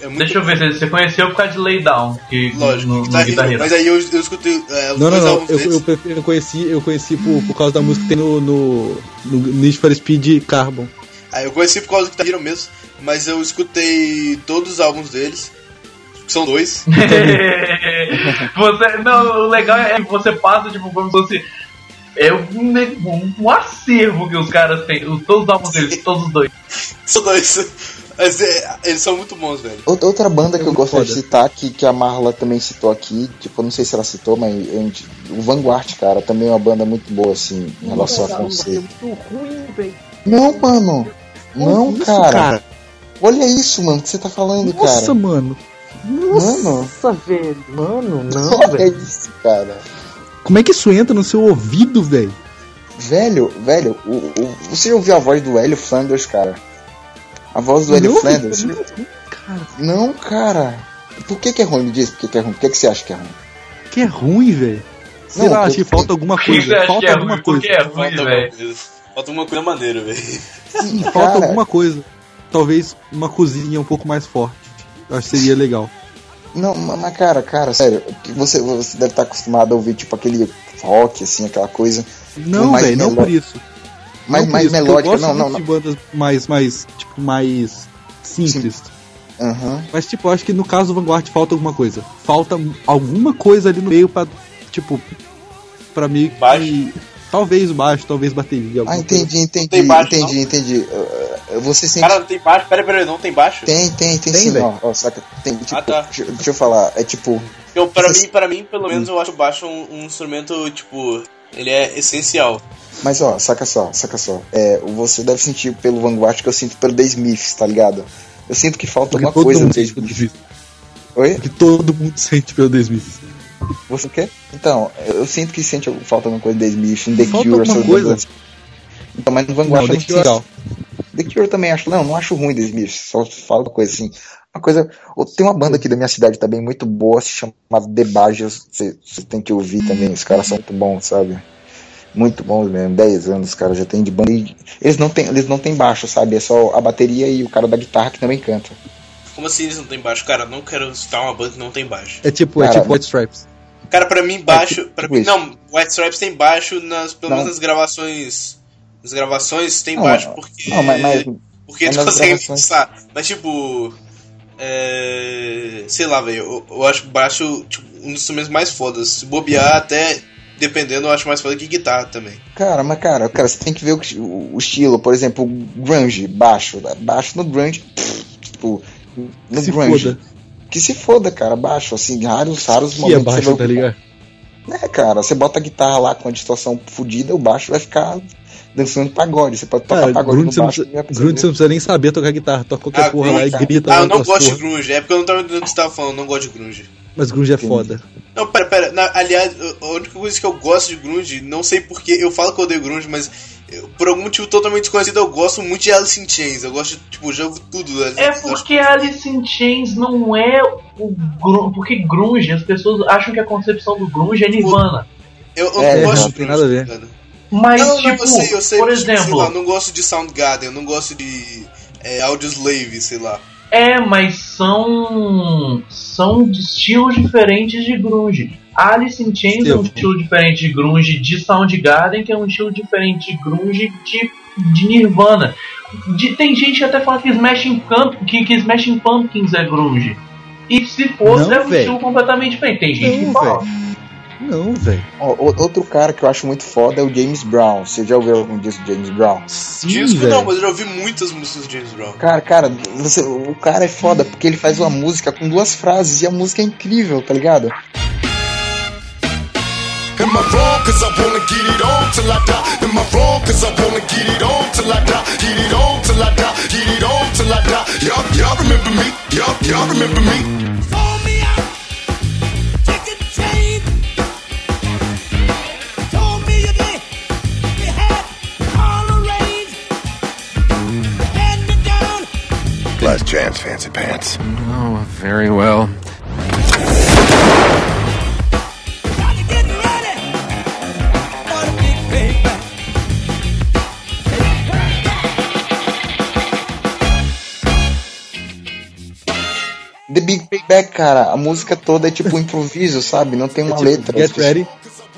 É muito Deixa eu ver se você conheceu por causa de Lay Down, que Lógico, no, no Guitar Hero, Guitar Hero. mas aí eu, eu escutei é, os Não, não, dois não. álbuns Eu, eu, eu conheci, eu conheci por, por causa da música que tem no, no, no Need for Speed Carbon. Ah, eu conheci por causa do Guitar Hero mesmo, mas eu escutei todos os álbuns deles, são dois. você, não, o legal é que você passa, tipo, como se fosse. É um, um, um acervo que os caras têm, os- todos os álbuns deles, todos os dois. São dois. Mas é, eles são muito bons, velho. Outra banda que eu muito gostaria de foda. citar, que, que a Marla também citou aqui, tipo, eu não sei se ela citou, mas gente- o Vanguard, cara, também é uma banda muito boa, assim, em relação a conceito. muito ruim, velho. Não, mano! Não, Isso, cara. Olha isso, mano, que você tá falando, Nossa, cara. mano. Mano, Nossa, velho. Mano, não, olha velho. isso, cara. Como é que isso entra no seu ouvido, velho? Velho, velho, o, o- você já ouviu a voz do Hélio Flanders, cara? A voz do Hélio Flanders? Cara, Não, cara. Por que, que é ruim? Me diz por que, que é ruim. Por que, que você acha que é ruim? que é ruim, velho. Sei Não, lá, eu- acho que falta alguma coisa. acha que Falta é alguma coisa. que é ruim, Falta alguma velho? coisa. Falta alguma coisa maneira, velho. Sim, falta alguma coisa. Talvez uma cozinha um pouco mais forte. Eu acho que seria legal. Não, ma- mas cara, cara, sério, que você, você deve estar acostumado a ouvir, tipo, aquele rock, assim, aquela coisa. Não, mais velho, não por isso. Mais, não mais isso, melódica, Eu gosto não, não, não. de bandas mais, mais, tipo, mais simples. Aham. Mas, tipo, eu acho que no caso do Vanguard falta alguma coisa. Falta alguma coisa ali no meio pra, tipo, pra que... Baixo? Talvez o baixo, talvez bateria. Ah, alguma coisa. entendi, entendi, tem baixo, entendi, entendi. Você sente. Cara, não tem baixo. Pera, pera, não tem baixo? Tem, tem, tem, Tem, sim, velho. ó, saca, tem, tipo, Ah, tá. deixa, deixa eu falar, é tipo, Eu, pra, mim, pra mim, pelo menos, eu acho o baixo um, um instrumento, tipo, ele é essencial. mas ó, saca só, saca só, é, você deve sentir pelo Vanguard que eu sinto pelo The Smiths, tá ligado? Eu sinto que falta Porque alguma todo coisa no mundo The sente pelo The Smiths. Smiths. Oi? Porque todo mundo sente pelo The Smiths. Você o quê? Então, eu sinto que sente falta alguma coisa no The Smiths, no The Falta Cure, alguma coisa. Então, mas no Não, Vanguard eu não Cure é sinto. The Cure eu também acho. Não, não acho ruim The Smiths. Só falo coisa assim. Uma coisa. Tem uma banda aqui da minha cidade também muito boa, se chama The Bajas. Você tem que ouvir também. Os caras são muito bons, sabe? Muito bons mesmo. 10 anos, os caras já tem de banda. E eles não tem, eles não tem baixo, sabe? É só a bateria e o cara da guitarra que também canta. Como assim eles não tem baixo? Cara, eu não quero citar uma banda que não tem baixo. É tipo, é Cara, tipo White Stripes. Cara, pra mim, baixo. pra tipo mim, isso. não, White Stripes tem baixo, nas, pelo Não. menos nas gravações. Nas gravações tem Não, baixo, não. porque. Não, mas, mas Porque mas eles nas conseguem gravações- fixar. Mas tipo. É. Sei lá, velho. Eu, eu acho baixo tipo, um dos instrumentos mais fodas. Se bobear, até. Dependendo, eu acho mais foda que guitarra também. Cara, mas cara, cara, você tem que ver o, o- o estilo, por exemplo, grunge, baixo, baixo no grunge, pff, tipo, no Se grunge. foda. Que se foda, cara, baixo, assim, raros, raros Que é momentos. baixo, você tá ligado? É, cara, você bota a guitarra lá com a distorção fodida, o baixo vai ficar dançando pagode. Você pode tocar Cara, pagode grunge no você, não baixo. precisa, e vai grunge você não precisa nem saber tocar guitarra. Toca qualquer Ah, porra lá e grunge, grita. Ah, eu não gosto de porra. grunge. É porque eu não tava entendendo o que você tava falando. Eu não gosto de grunge. Mas grunge é Entendi. foda. Não, pera, pera. Na- aliás, a única coisa que eu gosto de grunge, não sei porque eu falo que eu odeio grunge, mas eu- por algum motivo totalmente desconhecido, eu gosto muito de Alice in Chains. Eu gosto de, tipo, já ouvi tudo. da Alice- É porque Alice in Chains não é o grunge. Porque grunge, as pessoas acham que a concepção do grunge é Nirvana. Eu, eu É, não gosto não, de tem grunge, nada a ver. ligado? Mas, não, tipo, não, eu sei, eu sei. por tipo, Sei exemplo, lá, eu não gosto de Soundgarden, eu não gosto de é, Audioslave, sei lá. é, mas são são estilos diferentes de grunge. Alice in Chains é um estilo diferente de grunge de Soundgarden, que é um estilo diferente de grunge de, de Nirvana. De- tem gente que até fala que Smashing, Pump, que, que Smashing Pumpkins é grunge. E se fosse, Não, é um véi. estilo completamente diferente. Tem gente Não, que fala. véi. Não, velho. Outro cara que eu acho muito foda é o James Brown. Você já ouviu algum disco do James Brown? Sim, Disco velho. não, mas eu já ouvi muitas músicas do James Brown. Cara, cara, você, o cara é foda porque ele faz uma música com duas frases e a música é incrível, tá ligado? Am I wrong? Cause I wanna get it on till I die. Am I wrong? Cause I wanna get it on till I die. Get it on till I die. Get it on till I die. Y'all, y'all remember me? Y'all, y'all remember me? Chance, fancy pants. Oh, very well. The big payback. Cara, a música toda é tipo um improviso, sabe? Não tem uma letra. Get ready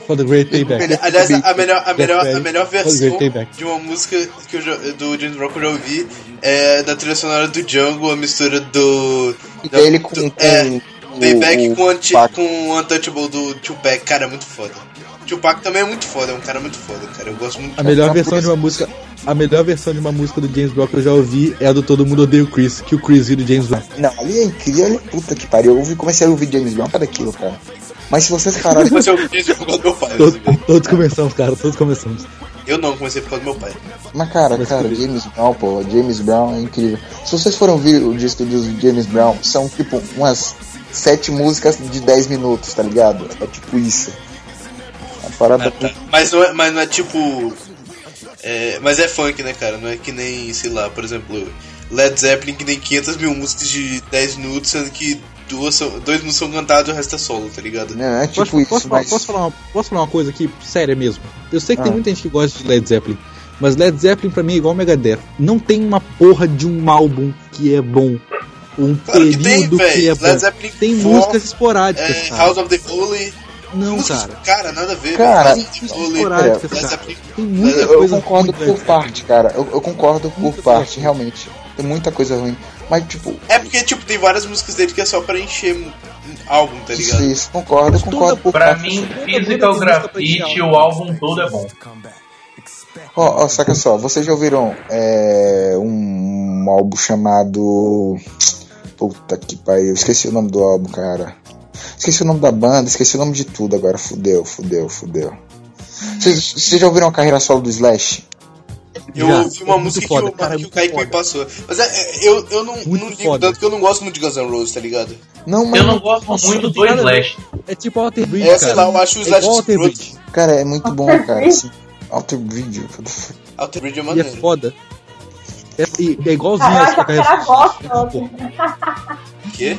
for the great payback. Aliás, a melhor, a melhor, a melhor versão de uma música que eu do James Brown que eu já ouvi é da trilha sonora do Django, a mistura do. da- Dele com, do- com é, Payback o- com, anti, com o Untouchable do Tupac, cara, é muito foda. Tupac também é muito foda, é um cara muito foda, cara. Eu gosto muito A melhor versão de uma música. A melhor versão de uma música do James Brown que eu já ouvi é a do Todo Mundo Odeia o Chris, que o Chris vira o James Brown. Não, ali é incrível, olha, puta que pariu. Eu ouvi, comecei a ouvir James Brown para daquilo, cara. Mas se vocês pararem. Mas eu fiz por causa do meu pai. Todos, todos começamos, cara, todos começamos. Eu não, comecei por causa do meu pai. Mas cara, Mas cara, James Brown, pô, James Brown é incrível. Se vocês forem ouvir o disco do James Brown, são tipo umas sete músicas de 10 minutos, tá ligado? É tipo isso. A parada. Ah, tá. Mas não é, mas não é tipo. é, mas é funk, né, cara? Não é que nem, sei lá, por exemplo, Led Zeppelin que tem 500 mil músicas de 10 minutos, sendo que duas dois minutos são cantados e o resto é solo, tá ligado? Não, é tipo Posso, isso, posso, falar, mas. posso, falar uma, posso falar uma coisa aqui, séria mesmo? Eu sei que tem Ah. muita gente que gosta de Led Zeppelin, mas Led Zeppelin pra mim é igual Megadeth. Não tem uma porra de um álbum que é bom. Um Claro que tem, período que, é Led bom. Zeppelin Tem For, músicas esporádicas, É, cara. House of the Holy. Não, cara. Cara, nada a ver. Cara, Led. Tem muita Eu, concordo ruim, por velho. parte, cara. Eu, eu concordo por parte, realmente. Tem muita coisa ruim. Mas, tipo, É porque, tipo, tem várias músicas dele que é só pra encher um álbum, tá isso, ligado? isso, concordo, concordo por Pra mim, Physical Graffiti, o álbum todo é bom. Ó, ó, saca só, vocês já ouviram é, um, álbum chamado. Puta que pariu, esqueci o nome do álbum, cara. Esqueci o nome da banda, esqueci o nome de tudo agora. Fudeu, fudeu, fudeu. Vocês vocês já ouviram a carreira solo do Slash? Eu Já, ouvi uma é muito música foda, que, o, cara, é que o muito Kaique me passou. Mas é, é, eu, eu não, Muito não ligo foda. tanto que eu não gosto muito de Guns N' Roses, tá ligado? Não, mas. Eu não gosto muito não do. Slash. É tipo Alter Bridge, É, sei cara. lá, eu acho o é Slash Alter. Bridge. Cara, é muito bom, cara. Assim. Alter Bridge. Alter Bridge é E é maneiro. foda. É, e- é igualzinho Ah, eu essa achava que carreira era gospel. Quê?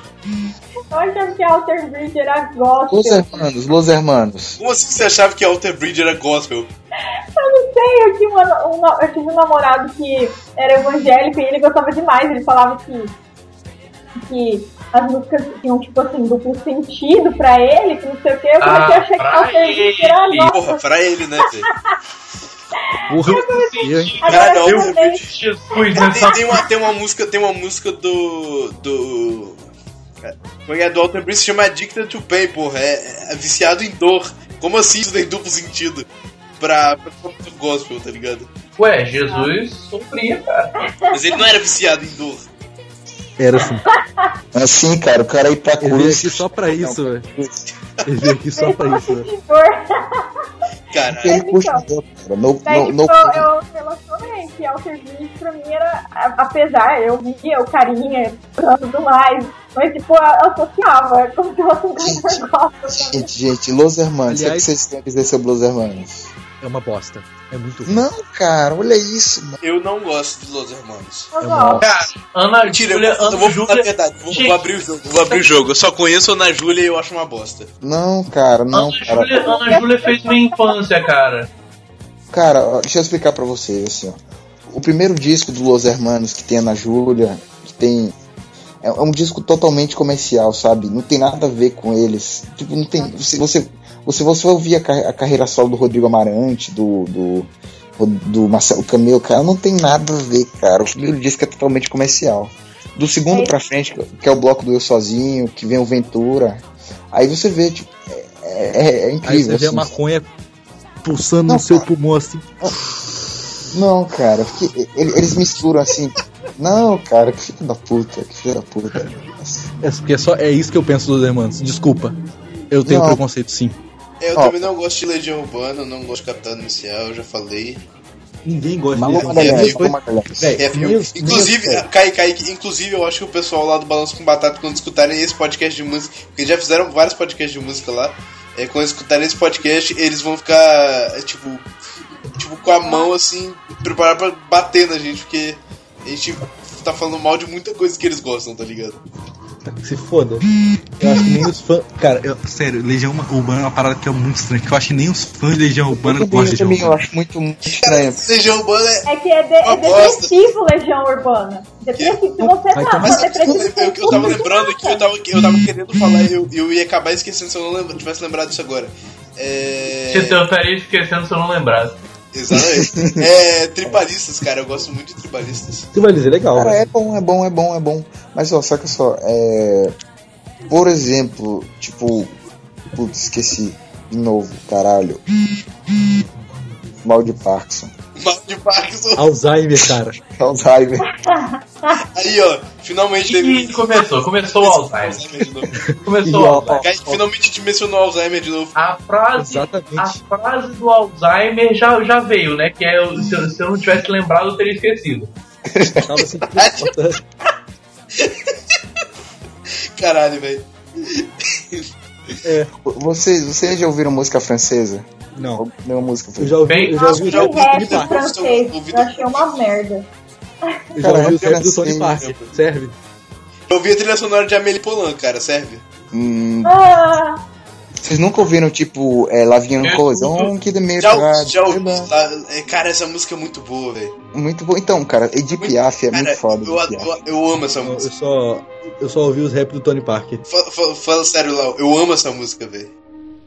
Eu achava que Alter Bridge era gospel. Los Hermanos, Los Hermanos. Como assim você achava que Alter Bridge era gospel? Eu não sei, eu, tinha uma- um, eu tive um namorado que era evangélico e ele gostava demais. Ele falava que, que as músicas tinham, tipo assim, duplo sentido pra ele, que não sei o que. Eu comecei a Ah, achar que pra Alter Bridge era ele. gospel. Porra, pra ele, né, velho? Porra, Agora eu. Jesus, Tem, nessa tem uma, tem uma música, tem uma música do. do. Como é do Alter Bridge se chama Addicted to Pain, porra. É, é viciado em dor. Como assim isso tem duplo sentido? Pra, pra gospel, tá ligado? Ué, Jesus sofria, cara. Mas ele não era viciado em dor. Era assim. Assim, cara, o cara ir pra Ele veio cruz. aqui só pra isso, velho. Ele veio aqui só pra isso, velho. Caralho. Ele curte dor, cara. No, Daí, no, tipo, no, eu, relacionei que Alter Bridge pra mim era, apesar, eu via o carinha tudo mais, mas tipo, eu associava como se fosse um. Gente, gente, Los Hermanos. O que é que vocês têm a dizer sobre Los Hermanos? É uma bosta. É muito ruim. Não, cara, olha isso. mano. Eu não gosto de Los Hermanos. É gosto. Cara, Ana Mentira, Júlia, eu, Ana vou Júlia. verdade. Vou, vou abrir o jogo. Vou abrir o jogo. Eu só conheço a Ana Júlia e eu acho uma bosta. Não, cara, não, Ana cara. Júlia, Ana Júlia fez minha infância, cara. Cara, deixa eu explicar pra vocês, assim, ó. O primeiro disco do Los Hermanos que tem a Ana Júlia, que tem. É, é um disco totalmente comercial, sabe? Não tem nada a ver com eles. Tipo, não tem. Você, você, você, você ouvir a, ca- a carreira solo do Rodrigo Amarante, do. do do Marcelo Camelo, cara, não tem nada a ver, cara. O primeiro disco é totalmente comercial. Do segundo pra frente, que é o bloco do Eu Sozinho, que vem o Ventura. Aí você vê, tipo, é, é- é Aí incrível. você vê a assim. maconha pulsando Não, no seu cara. pulmão assim. Não, cara, porque ele- eles misturam assim. Não, cara, que filho da puta, que filho da puta. É, porque é, só, é isso que eu penso dos irmãos. Desculpa. Eu tenho Não. preconceito sim. Eu Ó. também não gosto de Legião Urbana, não gosto de Capitão Inicial, eu já falei. Ninguém gosta Magalhães. Véi, É, nem- inclusive, Kai, Kai, inclusive, eu acho que o pessoal lá do Balanço com Batata, quando escutarem esse podcast de música, porque já fizeram vários podcasts de música lá, é, quando escutarem esse podcast, eles vão ficar, é, tipo, tipo, com a mão assim, preparar pra bater na gente, porque a gente tá falando mal de muita coisa que eles gostam, tá ligado? Se foda. Eu acho que nem os fãs. Cara, eu- sério, Legião Urbana é uma parada que é muito estranha. Que eu acho que nem os fãs de Legião Urbana gostam de Legião também, eu Urbana. acho muito, muito estranho. Legião Urbana é. É que é, de, é bosta. depressivo Legião Urbana. Depressivo. Se você Vai tá Mas depressivo, eu, eu, eu tava lembrando aqui, eu tava, eu tava querendo falar, eu, eu ia acabar esquecendo se eu não lembra, tivesse lembrado disso agora. É. Se eu estaria esquecendo se eu não lembrasse. Exatamente. É, tribalistas, cara, eu gosto muito de tribalistas. Vai dizer legal, Cara, velho. é bom, é bom, é bom, é bom. Mas ó, saca só, é. Por exemplo, tipo. Putz, esqueci. De novo, caralho. Mal de Parkinson. Mal de Parkinson. Alzheimer, cara. Alzheimer. Aí, ó, finalmente E começou, começou o Alzheimer. Começou o Alzheimer. Cara, finalmente gente mencionou Alzheimer de novo. A frase, Exatamente. a frase do Alzheimer já, já veio, né? Que é o- se, eu- se eu não tivesse lembrado, eu teria esquecido. Caralho, velho. Vocês, vocês já ouviram música francesa? Não. Nenhuma música Eu francesa. já ouvi, Bem, eu já ouvi, já o rap do Tony Parker. francês. Eu achei uma merda. Eu já ouvi o rap do Tony. Parker. Serve? Eu ouvi a trilha sonora de Amélie Polan, cara, serve? Hum, Ah, vocês nunca ouviram, tipo, é, Lavinha no Eu- Coisão, que de meio Já, pra- já ouvi. é, Cara, essa música é muito boa, velho. Muito bom. Então, cara, Edith Piaf é Cara, muito foda. eu, eu, eu amo essa Eu música. só, eu só ouvi os rap do Tony Parker. Fala, fala- fala sério, Lau, eu amo essa música, velho.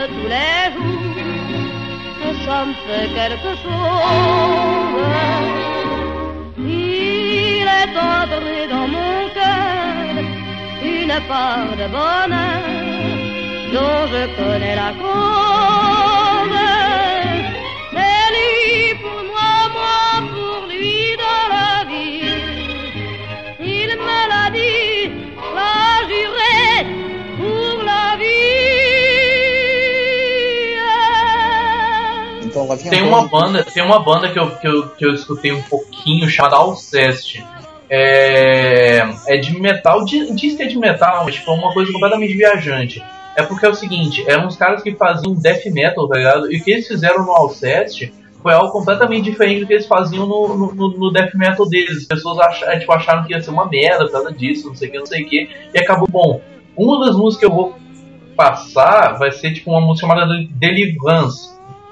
De tous les jours, que ça fait quelque chose. Il est entré dans mon cœur une part de bonheur dont je connais la cause. Tem uma banda. tem uma banda que eu, que eu, que eu escutei um pouquinho chamada Alceste. É, é de metal, di- diz que é de metal, mas tipo, é uma coisa completamente viajante. É porque é o seguinte, eram uns caras que faziam death metal, tá ligado? E o que eles fizeram no Alceste foi algo completamente diferente do que eles faziam no, no, no- no death metal deles. As pessoas acharam, tipo, acharam que ia ser uma merda por causa disso, não sei o que, não sei o que, e acabou bom. Uma das músicas que eu vou passar vai ser tipo uma música chamada Deliverance,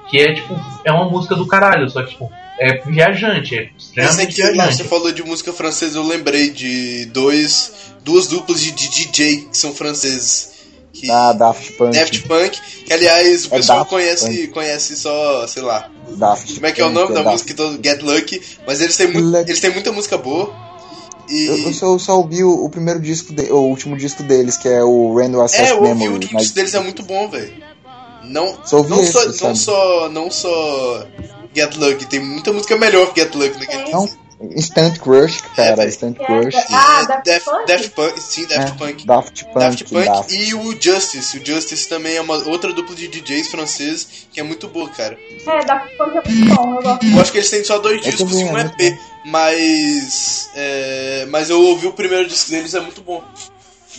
que é tipo, é uma música do caralho, só que tipo, é viajante, é Esse extremamente aqui, lá, viajante. você falou de música francesa, eu lembrei de dois, duas duplas de, de DJ que são franceses. Que, Ah, Daft Punk. Daft Punk, que aliás o É pessoal Daft conhece, conhece só, sei lá, Daft como é que é o nome da Daft música todo Get Lucky, mas eles têm, muito, eles têm muita música boa. E Eu, eu só, eu só ouvi o, o primeiro disco, de, o último disco deles, que é o Random Access é, eu ouvi o último mas disco deles é muito bom, velho. Não, Só não, esse, só, não só, não só Get Lucky, tem muita música melhor que Get Lucky naquele não, Instant Crush, cara, Instant Crush. Ah, Daft Daft, Punk? Daft Punk, sim, Daft É, Punk. Daft Punk, Daft Punk Daft. e o Justice. O Justice também é uma outra dupla de DJs franceses que é muito boa, cara. É, Daft Punk é muito bom, eu gosto Eu acho que eles têm só dois Eu discos também, e um é EP, mas. é, mas eu ouvi o primeiro disco deles, é muito bom.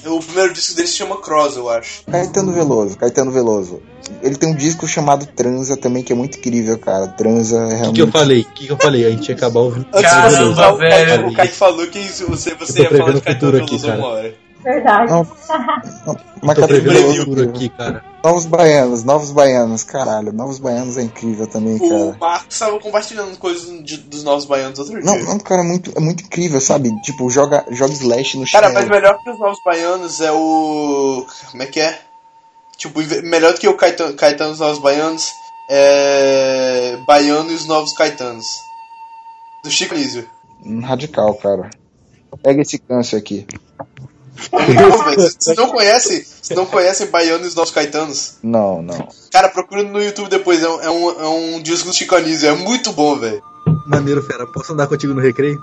O primeiro disco deles se chama Cross, eu acho. Caetano Veloso, Caetano Veloso. Ele tem um disco chamado Transa também, que é muito incrível, cara. Transa é O que, realmente. que eu falei? O que, que eu falei? A gente ia acabar ouvindo. Antes Caramba, de você usar, o Caio- velho. o Caio falou que você, você Eu tô ia falar de Caetano futuro aqui, Veloso cara. uma hora. Verdade. Não, Mas Tô Caetano prevendo o Veloso, futuro aqui, cara. Novos Baianos, Novos Baianos, caralho. Novos Baianos é incrível também, O cara. Marcos estava compartilhando coisas de- dos novos baianos outro Não, dia. não, cara, é muito, é muito incrível, sabe? Tipo, joga, joga Slash no Cara, chão. mas melhor que os novos baianos é o. Como é que é? Tipo, melhor do que o Caetano, Caetano e os novos baianos é. Baiano e os novos Caetanos. Do Chico Nísio. Um Radical, cara. Pega esse câncer aqui. Velho, Vocês não conhecem? Vocês não conhecem Baiano e os novos Caetanos? Não, não. Cara, procura no YouTube depois. É um, é um, é um disco do Chico Anísio. É muito bom, velho. Maneiro, fera. Posso andar contigo no recreio?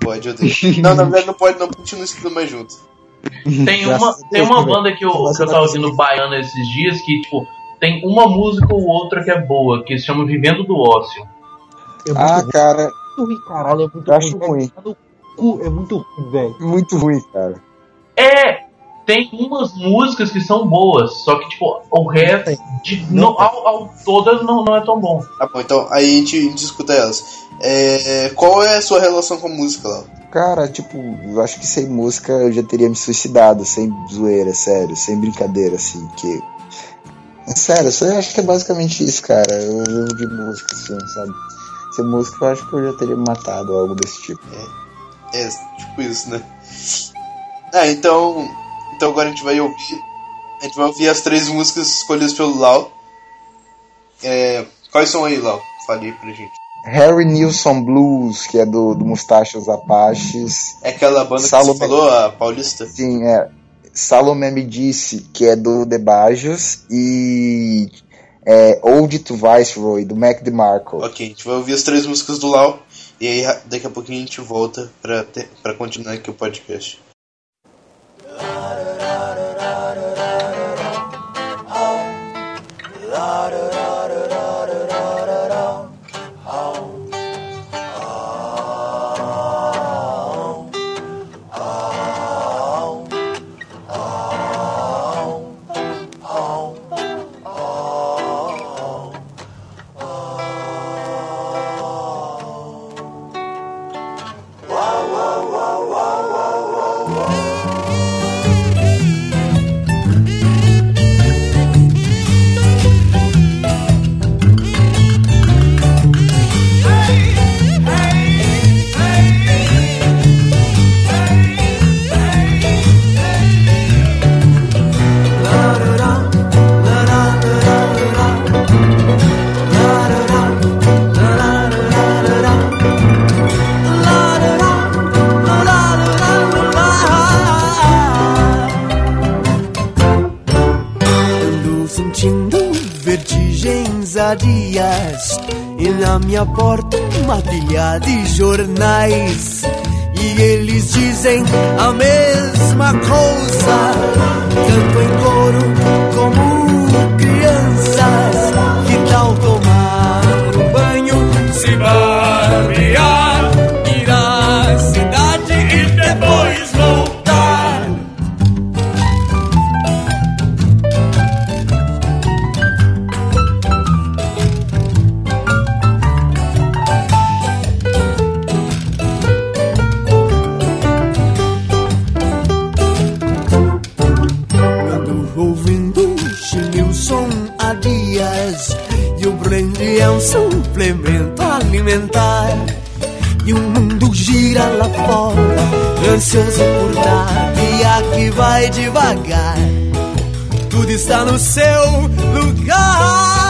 Pode, eu deixo. Não, na verdade não pode, não. Continua escutando mais junto. Tem uma, a tem uma banda que eu, que eu tava ouvindo baiana esses dias que, tipo, tem uma música ou outra que é boa, que se chama Vivendo do Ócio. É Ah, ruim. cara, Muito ruim, caralho, é muito eu acho ruim. ruim. Tá É muito ruim, velho. Muito ruim, cara. É, tem umas músicas que são boas, só que, tipo, o resto, de, Não ao, ao todas não, não é tão bom. Tá bom, então aí a gente, a gente escuta elas. É, qual é a sua relação com a música, Léo? Cara, tipo, eu acho que sem música eu já teria me suicidado, sem zoeira, sério, sem brincadeira, assim, que. É sério, eu acho que é basicamente isso, cara. Eu vivo de música, assim, sabe? Sem música eu acho que eu já teria me matado, algo desse tipo. É, tipo isso, né? Ah, então. Então agora a gente vai ouvir. A gente vai ouvir as três músicas escolhidas pelo Lau. É, quais são aí, Lau? Fale aí pra gente. Harry Nilsson Blues, que é do, do Mustachos Apaches. É aquela banda que você falou, a Paulista? Sim, é. Salomé me disse, que é do The Bajos. E. É, Old to Viceroy, do Mac DeMarco. Ok, a gente vai ouvir as três músicas do Lau. E aí daqui a pouquinho a gente volta pra, ter, pra continuar aqui o podcast. Water. E na minha porta uma pilha de jornais. E eles dizem a mesma coisa. Canto em ansioso por dar e aqui vai devagar. Tudo está no seu lugar.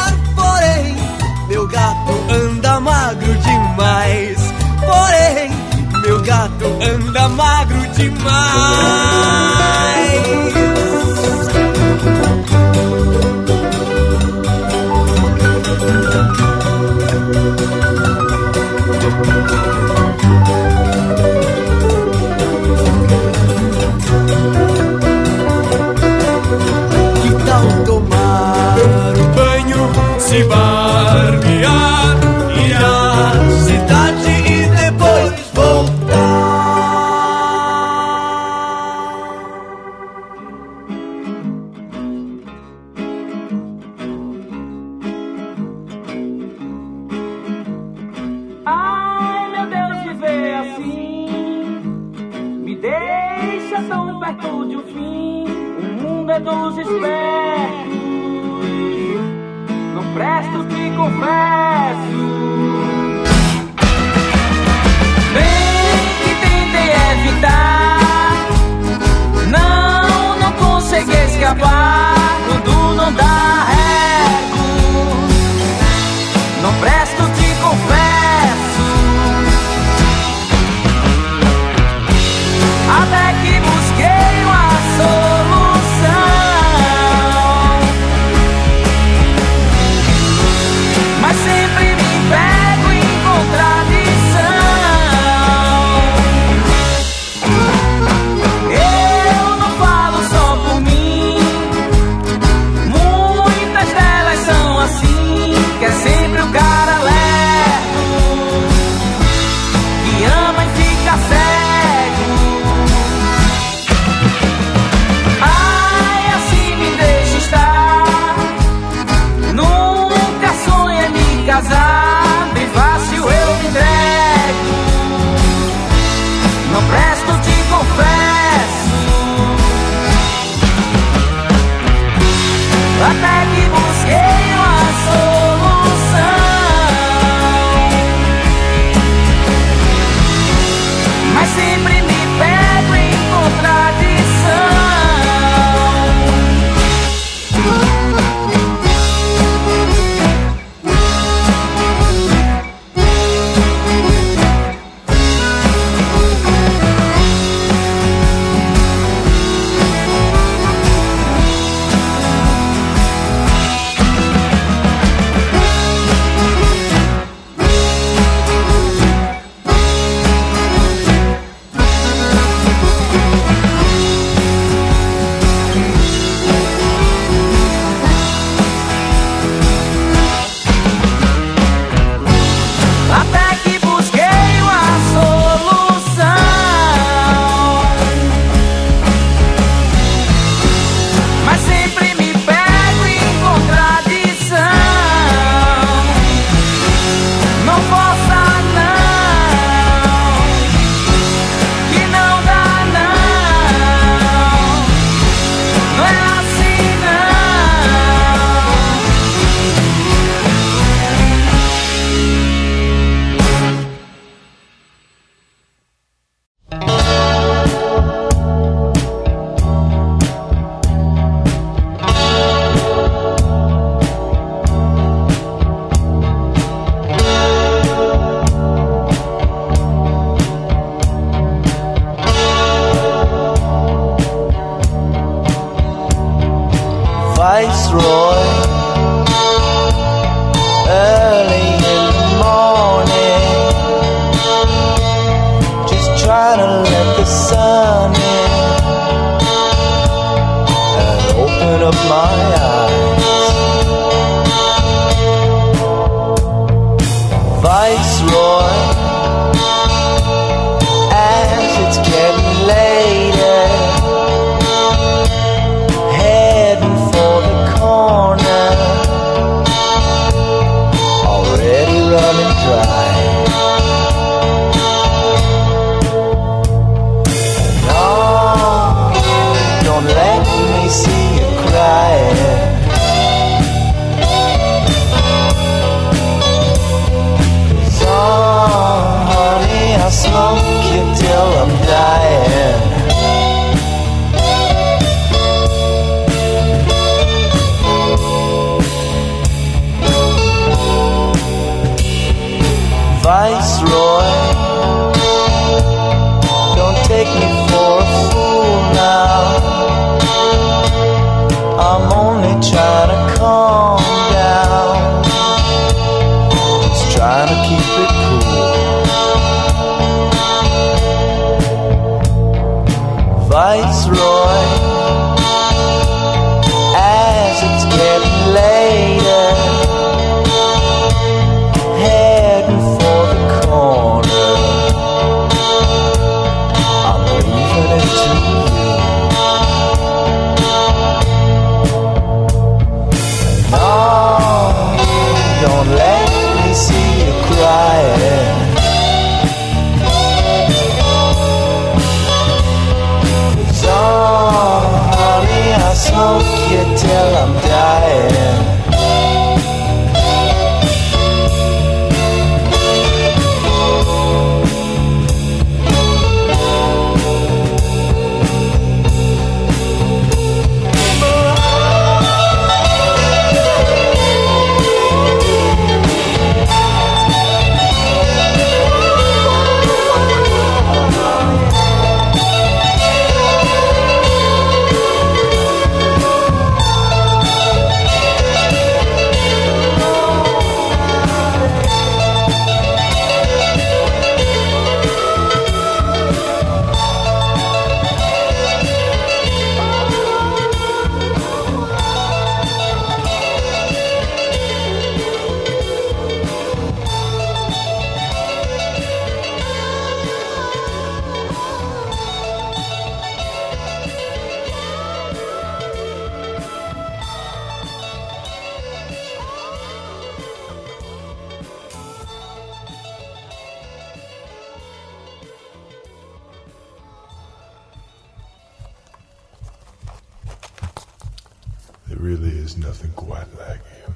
Quite like him.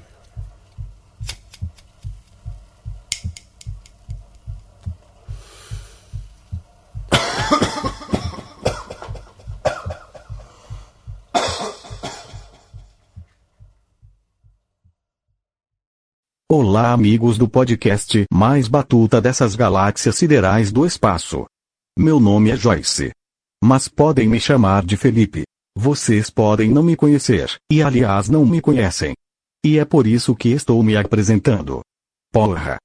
Olá, amigos do podcast mais batuta dessas galáxias siderais do espaço. Meu nome é Joyce. Mas podem me chamar de Felipe. Vocês podem não me conhecer, e aliás não me conhecem. E é por isso que estou me apresentando. Porra!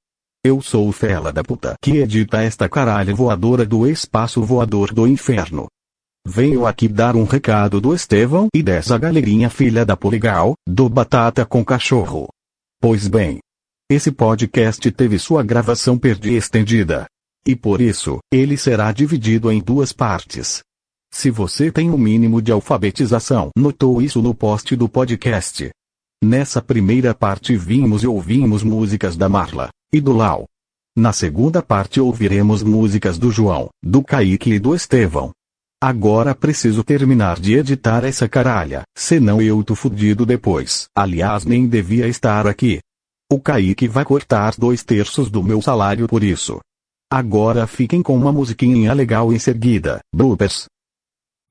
Eu sou o fela da puta que edita esta caralha voadora do espaço voador do inferno. Venho aqui dar um recado do Estevão e dessa galerinha filha da Poligal, do Batata com Cachorro. Pois bem, esse podcast teve sua gravação perdi estendida. E por isso, ele será dividido em duas partes. Se você tem o um mínimo de alfabetização, notou isso no post do podcast. Nessa primeira parte vimos e ouvimos músicas da Marla e do Lau. Na segunda parte ouviremos músicas do João, do Kaique e do Estevão. Agora preciso terminar de editar essa caralha, senão eu tô fudido depois. Aliás, nem devia estar aqui. O Kaique vai cortar dois terços do meu salário por isso. Agora fiquem com uma musiquinha legal em seguida. Bloopers.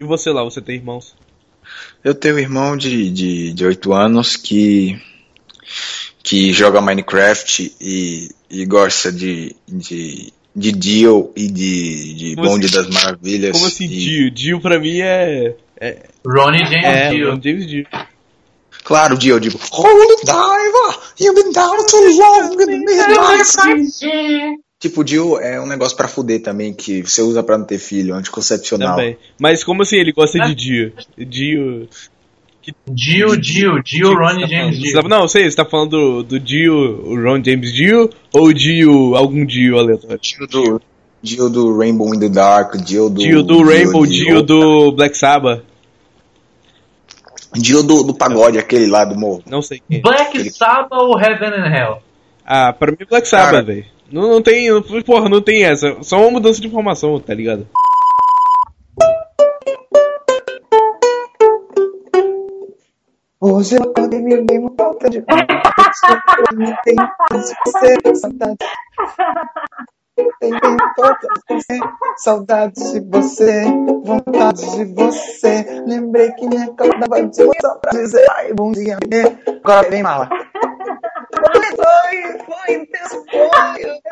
E você lá, você tem irmãos? Eu tenho um irmão de, de, de 8 anos que, que joga Minecraft e, e gosta de, de, de Dio e de, de Como Bonde assim? das Maravilhas. Como assim, e- Dio? Dio pra mim é. é Ronnie James é, Dio. Ron James Dio. Claro, Dio, eu digo. Holy diver, you've been down too long in the midnight. Tipo, Dio é um negócio pra fuder também, que você usa pra não ter filho, anticoncepcional. Também. Mas como assim ele gosta de Dio? Dio. Dio, Dio, Dio, Ronnie James Você Dio. tá- não, sei, você tá falando do, do Dio, o Ron James Dio, ou Dio, algum Dio aleatório? Dio do, Dio do Rainbow in the Dark, Dio do. Dio do Rainbow, Dio do Black Sabbath. Dio do, do pagode, aquele lá do morro. Não sei quem. Black Sabbath ou Heaven and Hell? Ah, pra mim é Black. Sabbath, velho. Não, não tem. Porra, não tem essa. Só uma mudança de informação, tá ligado? Hoje eu acordei me uma falta de Não tem você, saudade. Tem falta de você, saudades de você, vontade de você. Lembrei que me acordava de só pra dizer ai, bom dia. Agora vem mala. Foi, foi, foi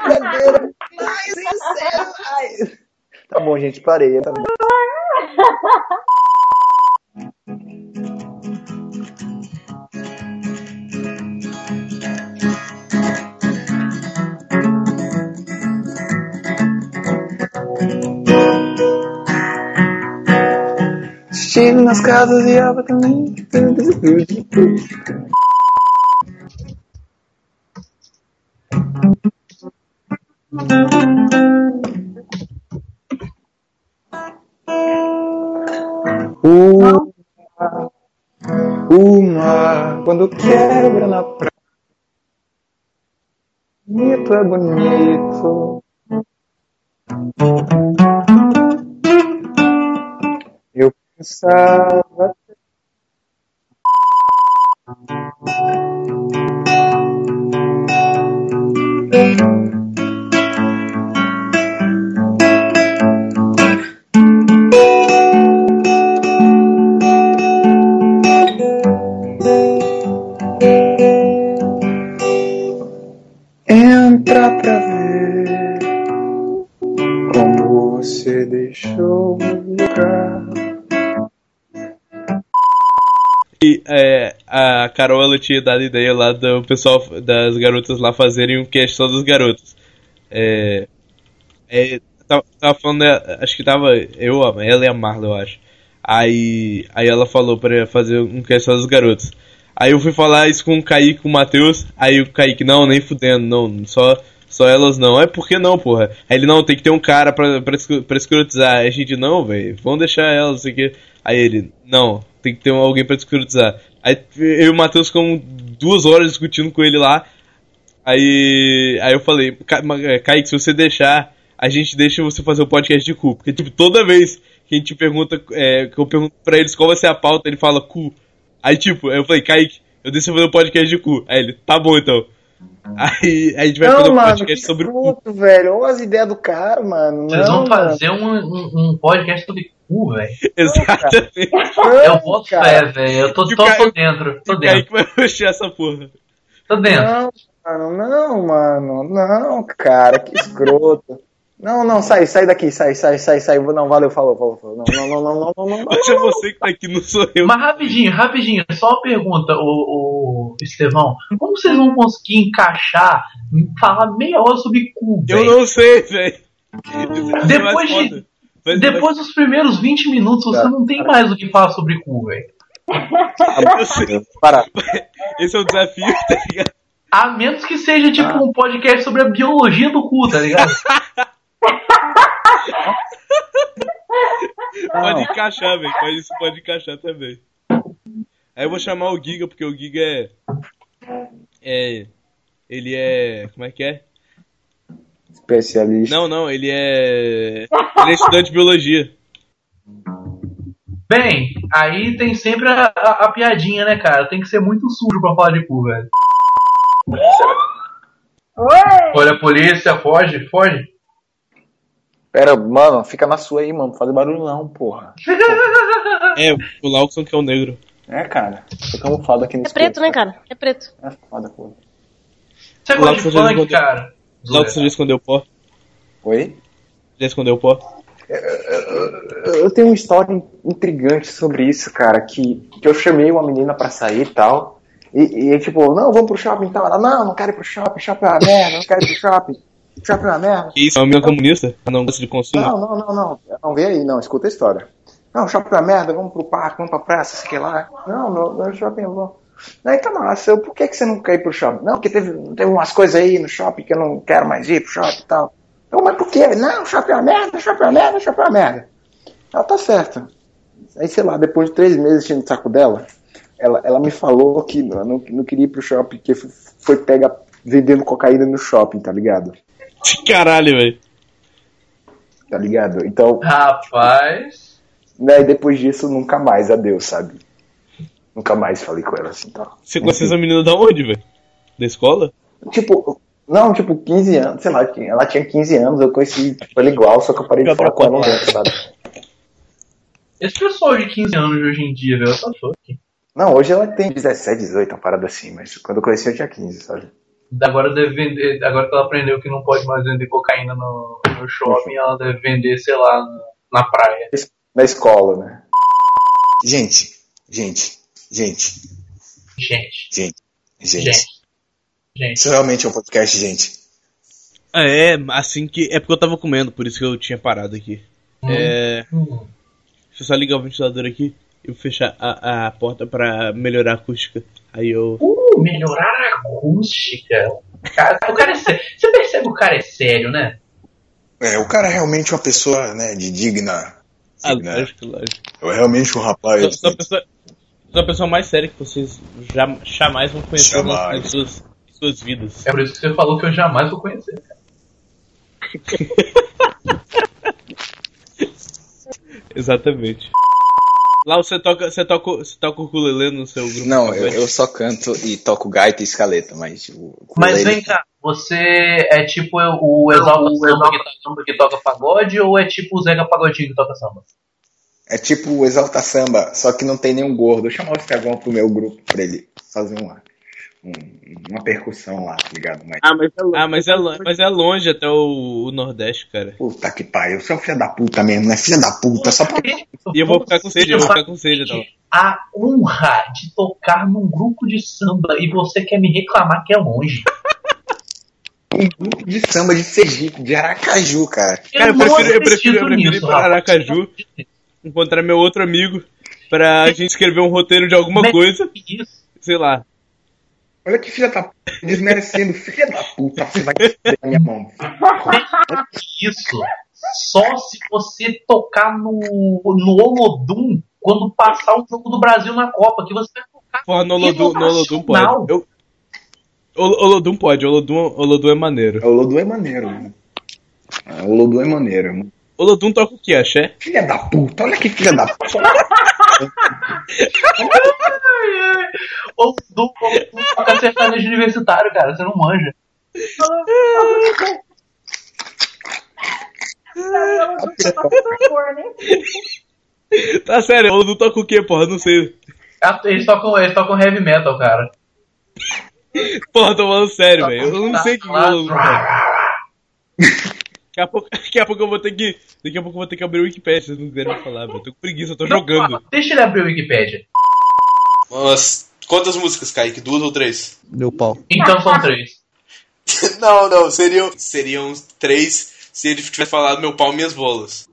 verdadeiro, mais sincero. Ai. Tá bom, gente, parei. Tá. Estive nas casas e ela também. Uma, uma, quando quebra na praia. Bonito é bonito. Eu pensava. Entra Carol ela tinha dado ideia lá do pessoal das garotas lá fazerem um cast só dos garotos. É, é, tava, tava falando, é, acho que tava eu, ela e a Marla, eu acho. Aí, aí ela falou pra fazer um cast só dos garotos. Aí eu fui falar isso com o Kaique, com o Matheus. Aí o Kaique, não, nem fudendo, não, só, só elas não. É por que não, porra? Aí ele, não, tem que ter um cara pra, pra, pra escrotizar. Aí a gente, não, velho, vamos deixar elas, que. Aí ele, não, tem que ter alguém pra escrotizar. Aí eu e o Matheus ficamos duas horas discutindo com ele lá. Aí, aí eu falei, "Ca- Ma- é, Kaique, se você deixar, a gente deixa você fazer o podcast de cu. Porque, tipo, toda vez que a gente pergunta, é, que eu pergunto pra eles qual vai ser a pauta, ele fala cu. Aí, tipo, eu falei, Kaique, eu deixo você fazer o podcast de cu. Aí ele, tá bom então. Aí a gente vai fazer Não, um mano, que podcast sobre o cu. velho. Olha as ideias do cara, mano. Vocês não, vão fazer um, um, um podcast sobre cu, velho. Exatamente. Eu boto fé, velho. Eu tô, tô, tô dentro. Tô O dentro. Kaique vai puxar essa porra. Tô dentro. Não, mano, não, mano. Não, cara, que escroto. Não, não, sai, sai daqui, sai, sai, sai, sai. Não, valeu, falou, falou, falou. Não, não, não, não, não, não, não. Mas é você que tá aqui, não sou eu. Mas rapidinho, rapidinho, só uma pergunta, o, o Estevão. Como vocês vão conseguir encaixar, falar meia hora sobre cu, Eu não sei, velho. Depois de. Depois dos primeiros 20 minutos, você não tem mais o que falar sobre cu, velho. Para. Esse é o desafio, tá ligado? A menos que seja tipo Ah. um podcast sobre a biologia do cu, tá ligado? Pode encaixar, velho. Pode, isso pode encaixar também. Aí eu vou chamar o Giga, porque o Giga é. É. Ele é. Como é que é? Especialista. Não, não, ele é. Ele é estudante de biologia. Bem, aí tem sempre a, a- a piadinha, né, cara? Tem que ser muito sujo pra falar de cu, velho. Oi! Olha a polícia, foge, foge. Pera, mano, fica na sua aí, mano. Não faz barulho não, porra. É, o Lawson que é o negro. É, cara. Tô camuflado aqui no É preto, né, cara? É preto. É foda, pô. Você O gosta Lawson de funk, cara? O Lawson já escondeu pó. Oi? Já escondeu pó. Eu tenho uma história intrigante sobre isso, cara, que, que eu chamei uma menina pra sair e tal. E, e tipo, não, vamos pro shopping e tal. Ela, não, não quero ir pro shopping, shopping é uma merda, não quero ir pro shopping. Shopping é uma merda. Que isso? É uma menina comunista? Não gosta de consumo? Não, não, não, não. Não, vem aí, não, escuta a história. Não, shopping é uma merda, vamos pro parque, vamos pra praça, sei que lá. Não, no, no shopping eu vou. Aí tá massa, eu, por que, que você não quer ir pro shopping? Não, porque teve, teve umas coisas aí no shopping que eu não quero mais ir pro shopping e tal. Eu, mas por quê? Não, shopping é uma merda, shopping é uma merda, shopping é uma merda. Ela tá certa. Aí, sei lá, depois de três meses enchendo o saco dela, ela, ela me falou que não, não, não queria ir pro shopping, que foi pega vendendo cocaína no shopping, tá ligado? Caralho, velho. Tá ligado? Então, Rapaz. né, depois disso, nunca mais, adeus, sabe? Nunca mais falei com ela assim, tá? Você conheceu essa menina da onde, velho? Da escola? Tipo, não, tipo, 15 anos, sei lá, ela tinha 15 anos, eu conheci tipo, ela igual, só que eu parei de falar com ela um tempo, sabe? Esse pessoal de 15 anos hoje em dia, velho, tá fuck. Não, hoje ela tem 17, 18, uma parada assim, mas quando eu conheci eu tinha 15, sabe? Agora deve vender. Agora que ela aprendeu que não pode mais vender cocaína no, no shopping, ela deve vender, sei lá, na praia. Na escola, né? Gente, gente, gente, Gente, gente, gente. gente. Gente. Isso realmente é um podcast, gente. É, assim que. É porque eu tava comendo, por isso que eu tinha parado aqui. É. Deixa eu só ligar o ventilador aqui e fechar a, a porta pra melhorar a acústica. Aí eu. Uh, melhorar a acústica. O cara, o cara é sério. Você percebe que o cara é sério, né? É, o cara é realmente uma pessoa, né, de digna. Ah, digna. lógico, lógico. É realmente um rapaz. Pessoa, sou a pessoa mais séria que vocês já, jamais vão conhecer Jamais. nas suas, suas vidas. É por isso que você falou que eu jamais vou conhecer. Exatamente. Lá você toca, você toca, você toca o ukulele no seu grupo? Não, de eu, eu só canto e toco gaita e escaleta, mas o Mas vem cá, você é tipo o Exalta Samba que, to- que toca pagode ou é tipo o Zega Pagodinho que toca samba? É tipo o Exalta Samba, só que não tem nenhum gordo. Eu chamar o Estevão pro meu grupo pra ele fazer uma, um- uma percussão lá, tá ligado? Mas, Ah, mas é, ah, mas é, lo- mas é longe até o, o Nordeste, cara. puta que pariu, você é um filho da puta mesmo, né? Filho da puta, só porque. E eu vou ficar com sede, eu vou ficar com sede, então. A honra de tocar num grupo de samba e você quer me reclamar que é longe. Um grupo de samba de Sergipe, de Aracaju, cara. Cara, eu prefiro, eu prefiro, eu prefiro ir nisso, pra rapaz. Encontrar meu outro amigo, pra gente escrever um roteiro de alguma Mas coisa, Isso. sei lá. Olha que filha da puta, desmerecendo, filha da puta, você vai perder a minha mão. Isso. Só se você tocar no, no Olodum quando passar o jogo do Brasil na Copa, que você vai tocar. Porra, no Olodum, no Olodum pode. Eu, Ol- Olodum pode, Olodum, Olodum é maneiro. O Lodum é maneiro, né? É, O Lodum é maneiro. Olodum toca o que, axé? Filha da puta, olha que filha da puta. Olodum, toca sertanejo universitário, cara. Você não manja. Tá sério, Olodum toca o que, porra? Não sei. Ah, Eles tocam, eles tocam heavy metal, cara. Porra, tô falando sério, velho. Eu não sei o que o Olodum. Daqui a, pouco, daqui a pouco eu vou ter que. Daqui a pouco eu vou ter que abrir o Wikipedia, se vocês não quiserem falar, velho. Tô com preguiça, eu tô jogando. Deixa ele abrir o Wikipedia. Mas quantas músicas, Kaique? Duas ou três? Deu pau. Então são três. não, não, seriam, seriam três se ele tivesse falado meu pau e minhas bolas.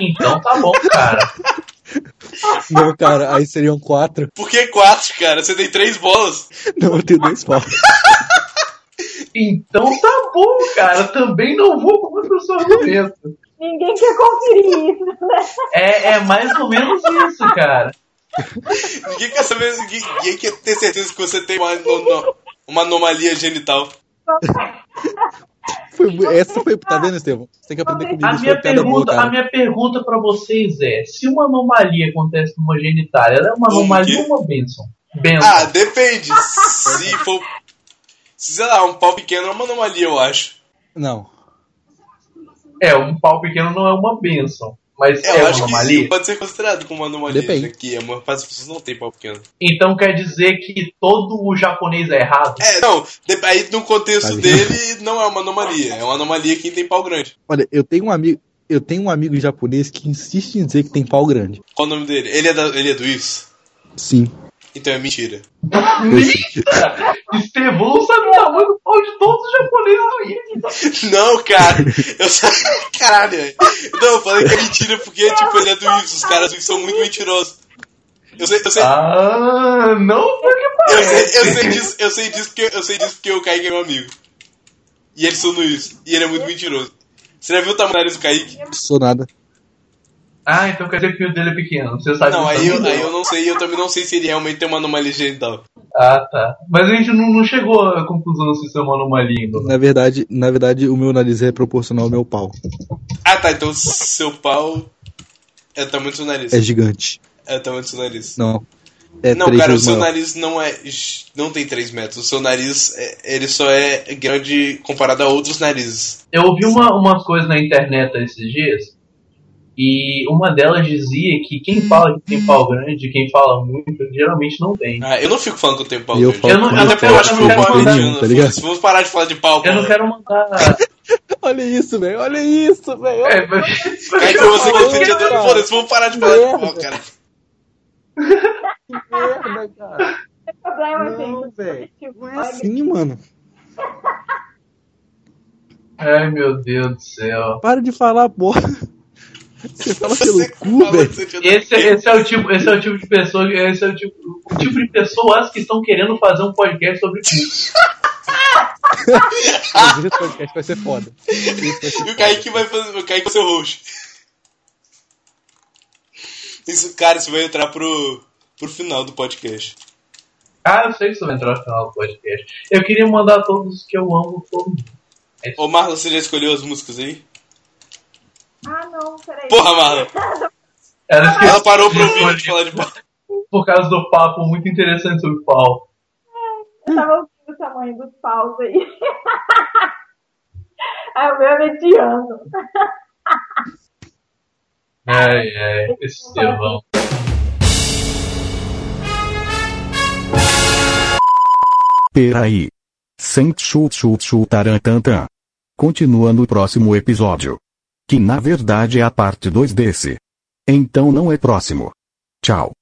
Então tá bom, cara. Não, cara, aí seriam quatro. Por que quatro, cara? Você tem três bolas. Não, eu tenho dois pau. Então tá bom, cara. Também não vou contra o seu argumento. Ninguém quer conferir isso, né? É, é mais ou menos isso, cara. Ninguém quer saber, ninguém, ninguém quer ter certeza que você tem uma, uma anomalia genital. Foi, essa foi. Tá vendo, Estevão? Você tem que aprender comigo. A Isso minha piada boa, pergunta, a minha pergunta pra vocês é: se uma anomalia acontece numa genitália, ela é uma Um anomalia ou uma bênção? Bênção. Ah, depende. Se for. Se, Sei lá, um pau pequeno é uma anomalia, eu acho. Não. É, um pau pequeno não é uma benção. Mas É, é, eu uma acho que anomalia. isso pode ser considerado como uma anomalia. Depende. Já que a maior parte das pessoas não tem pau pequeno. Então quer dizer que todo o japonês é errado? É, não, aí no contexto Tá vendo? dele não é uma anomalia. É uma anomalia quem tem pau grande. Olha, eu tenho um amigo. Eu tenho um amigo japonês que insiste em dizer que tem pau grande. Qual o nome dele? Ele é, da, ele é do isso? Sim. Então é mentira. Mentira! Estevão sabe o tamanho do pau de todos os japoneses do Rio. Não, cara, eu sei. Caralho. Não, eu falei que é mentira porque, tipo, ele é do isso. Os caras são muito mentirosos. Eu sei, eu sei. Ah, não porque Eu parece. sei, eu sei disso, eu sei disso porque eu sei disso porque o Kaique é meu amigo. E eles são no isso. E ele é muito mentiroso. Você já viu o tamanho do Kaique? Sou nada. Ah, então quer dizer que o dele é pequeno. Você sabe Não, aí eu, também? aí eu não sei, eu também não sei se ele realmente tem uma anomalia genital. Ah, tá. Mas a gente não, não chegou à conclusão se isso é uma anomalia ainda. Na verdade, na verdade, o meu nariz é proporcional ao meu pau. Ah tá, então seu pau é o tamanho do seu nariz. É gigante. É o tamanho do seu nariz. Não. É não, cara, o seu maior. nariz não é. não tem 3 metros. O seu nariz, é- ele só é grande comparado a outros narizes. Eu ouvi uma, umas coisas na internet esses dias. E uma delas dizia que quem fala que tem pau grande, quem fala muito, geralmente não tem. Ah, eu não fico falando que eu tenho pau eu grande. falo Eu não- que eu meu não pau quero- é eu não quero mandar- nenhum, tá ligado? Vamos parar de falar de pau, Eu não quero mandar. Olha isso, velho. Olha isso, velho. É, mas- você que é defendedor. cara. Foda-se, vamos parar de falar de pau, cara. merda, cara. Não tem problema, Não, gente. velho. Não é assim, mano. Ai, meu Deus do céu. Para de falar, porra. Você fala pelo Você cu, fala velho. você tinha- Esse, esse, é o tipo, esse é o tipo de pessoa, esse é o tipo, o tipo de pessoas que estão querendo fazer um podcast sobre isso. Mas Esse podcast vai ser foda. Esse E o Kaique vai fazer. O Kaique vai ser o host. Isso, cara, isso vai entrar pro, pro final do podcast. Ah, eu sei que isso vai entrar no final do podcast. Eu queria mandar a todos que eu amo todo mundo. Ô Marlon, você já escolheu as músicas aí? Ah, não, peraí. Porra, Marlon! Ela esqueceu Ela parou pra de ouvir a gente escolher falar de pau. por causa do papo muito interessante sobre pau. Eu tava ouvindo o tamanho dos paus aí. Aí o meu é mediano. Ai, ai, esse Estevão. Peraí. Sem chut chut chutarantantan. Continua no próximo episódio. Que na verdade é a parte 2 desse. Então não é próximo. Tchau.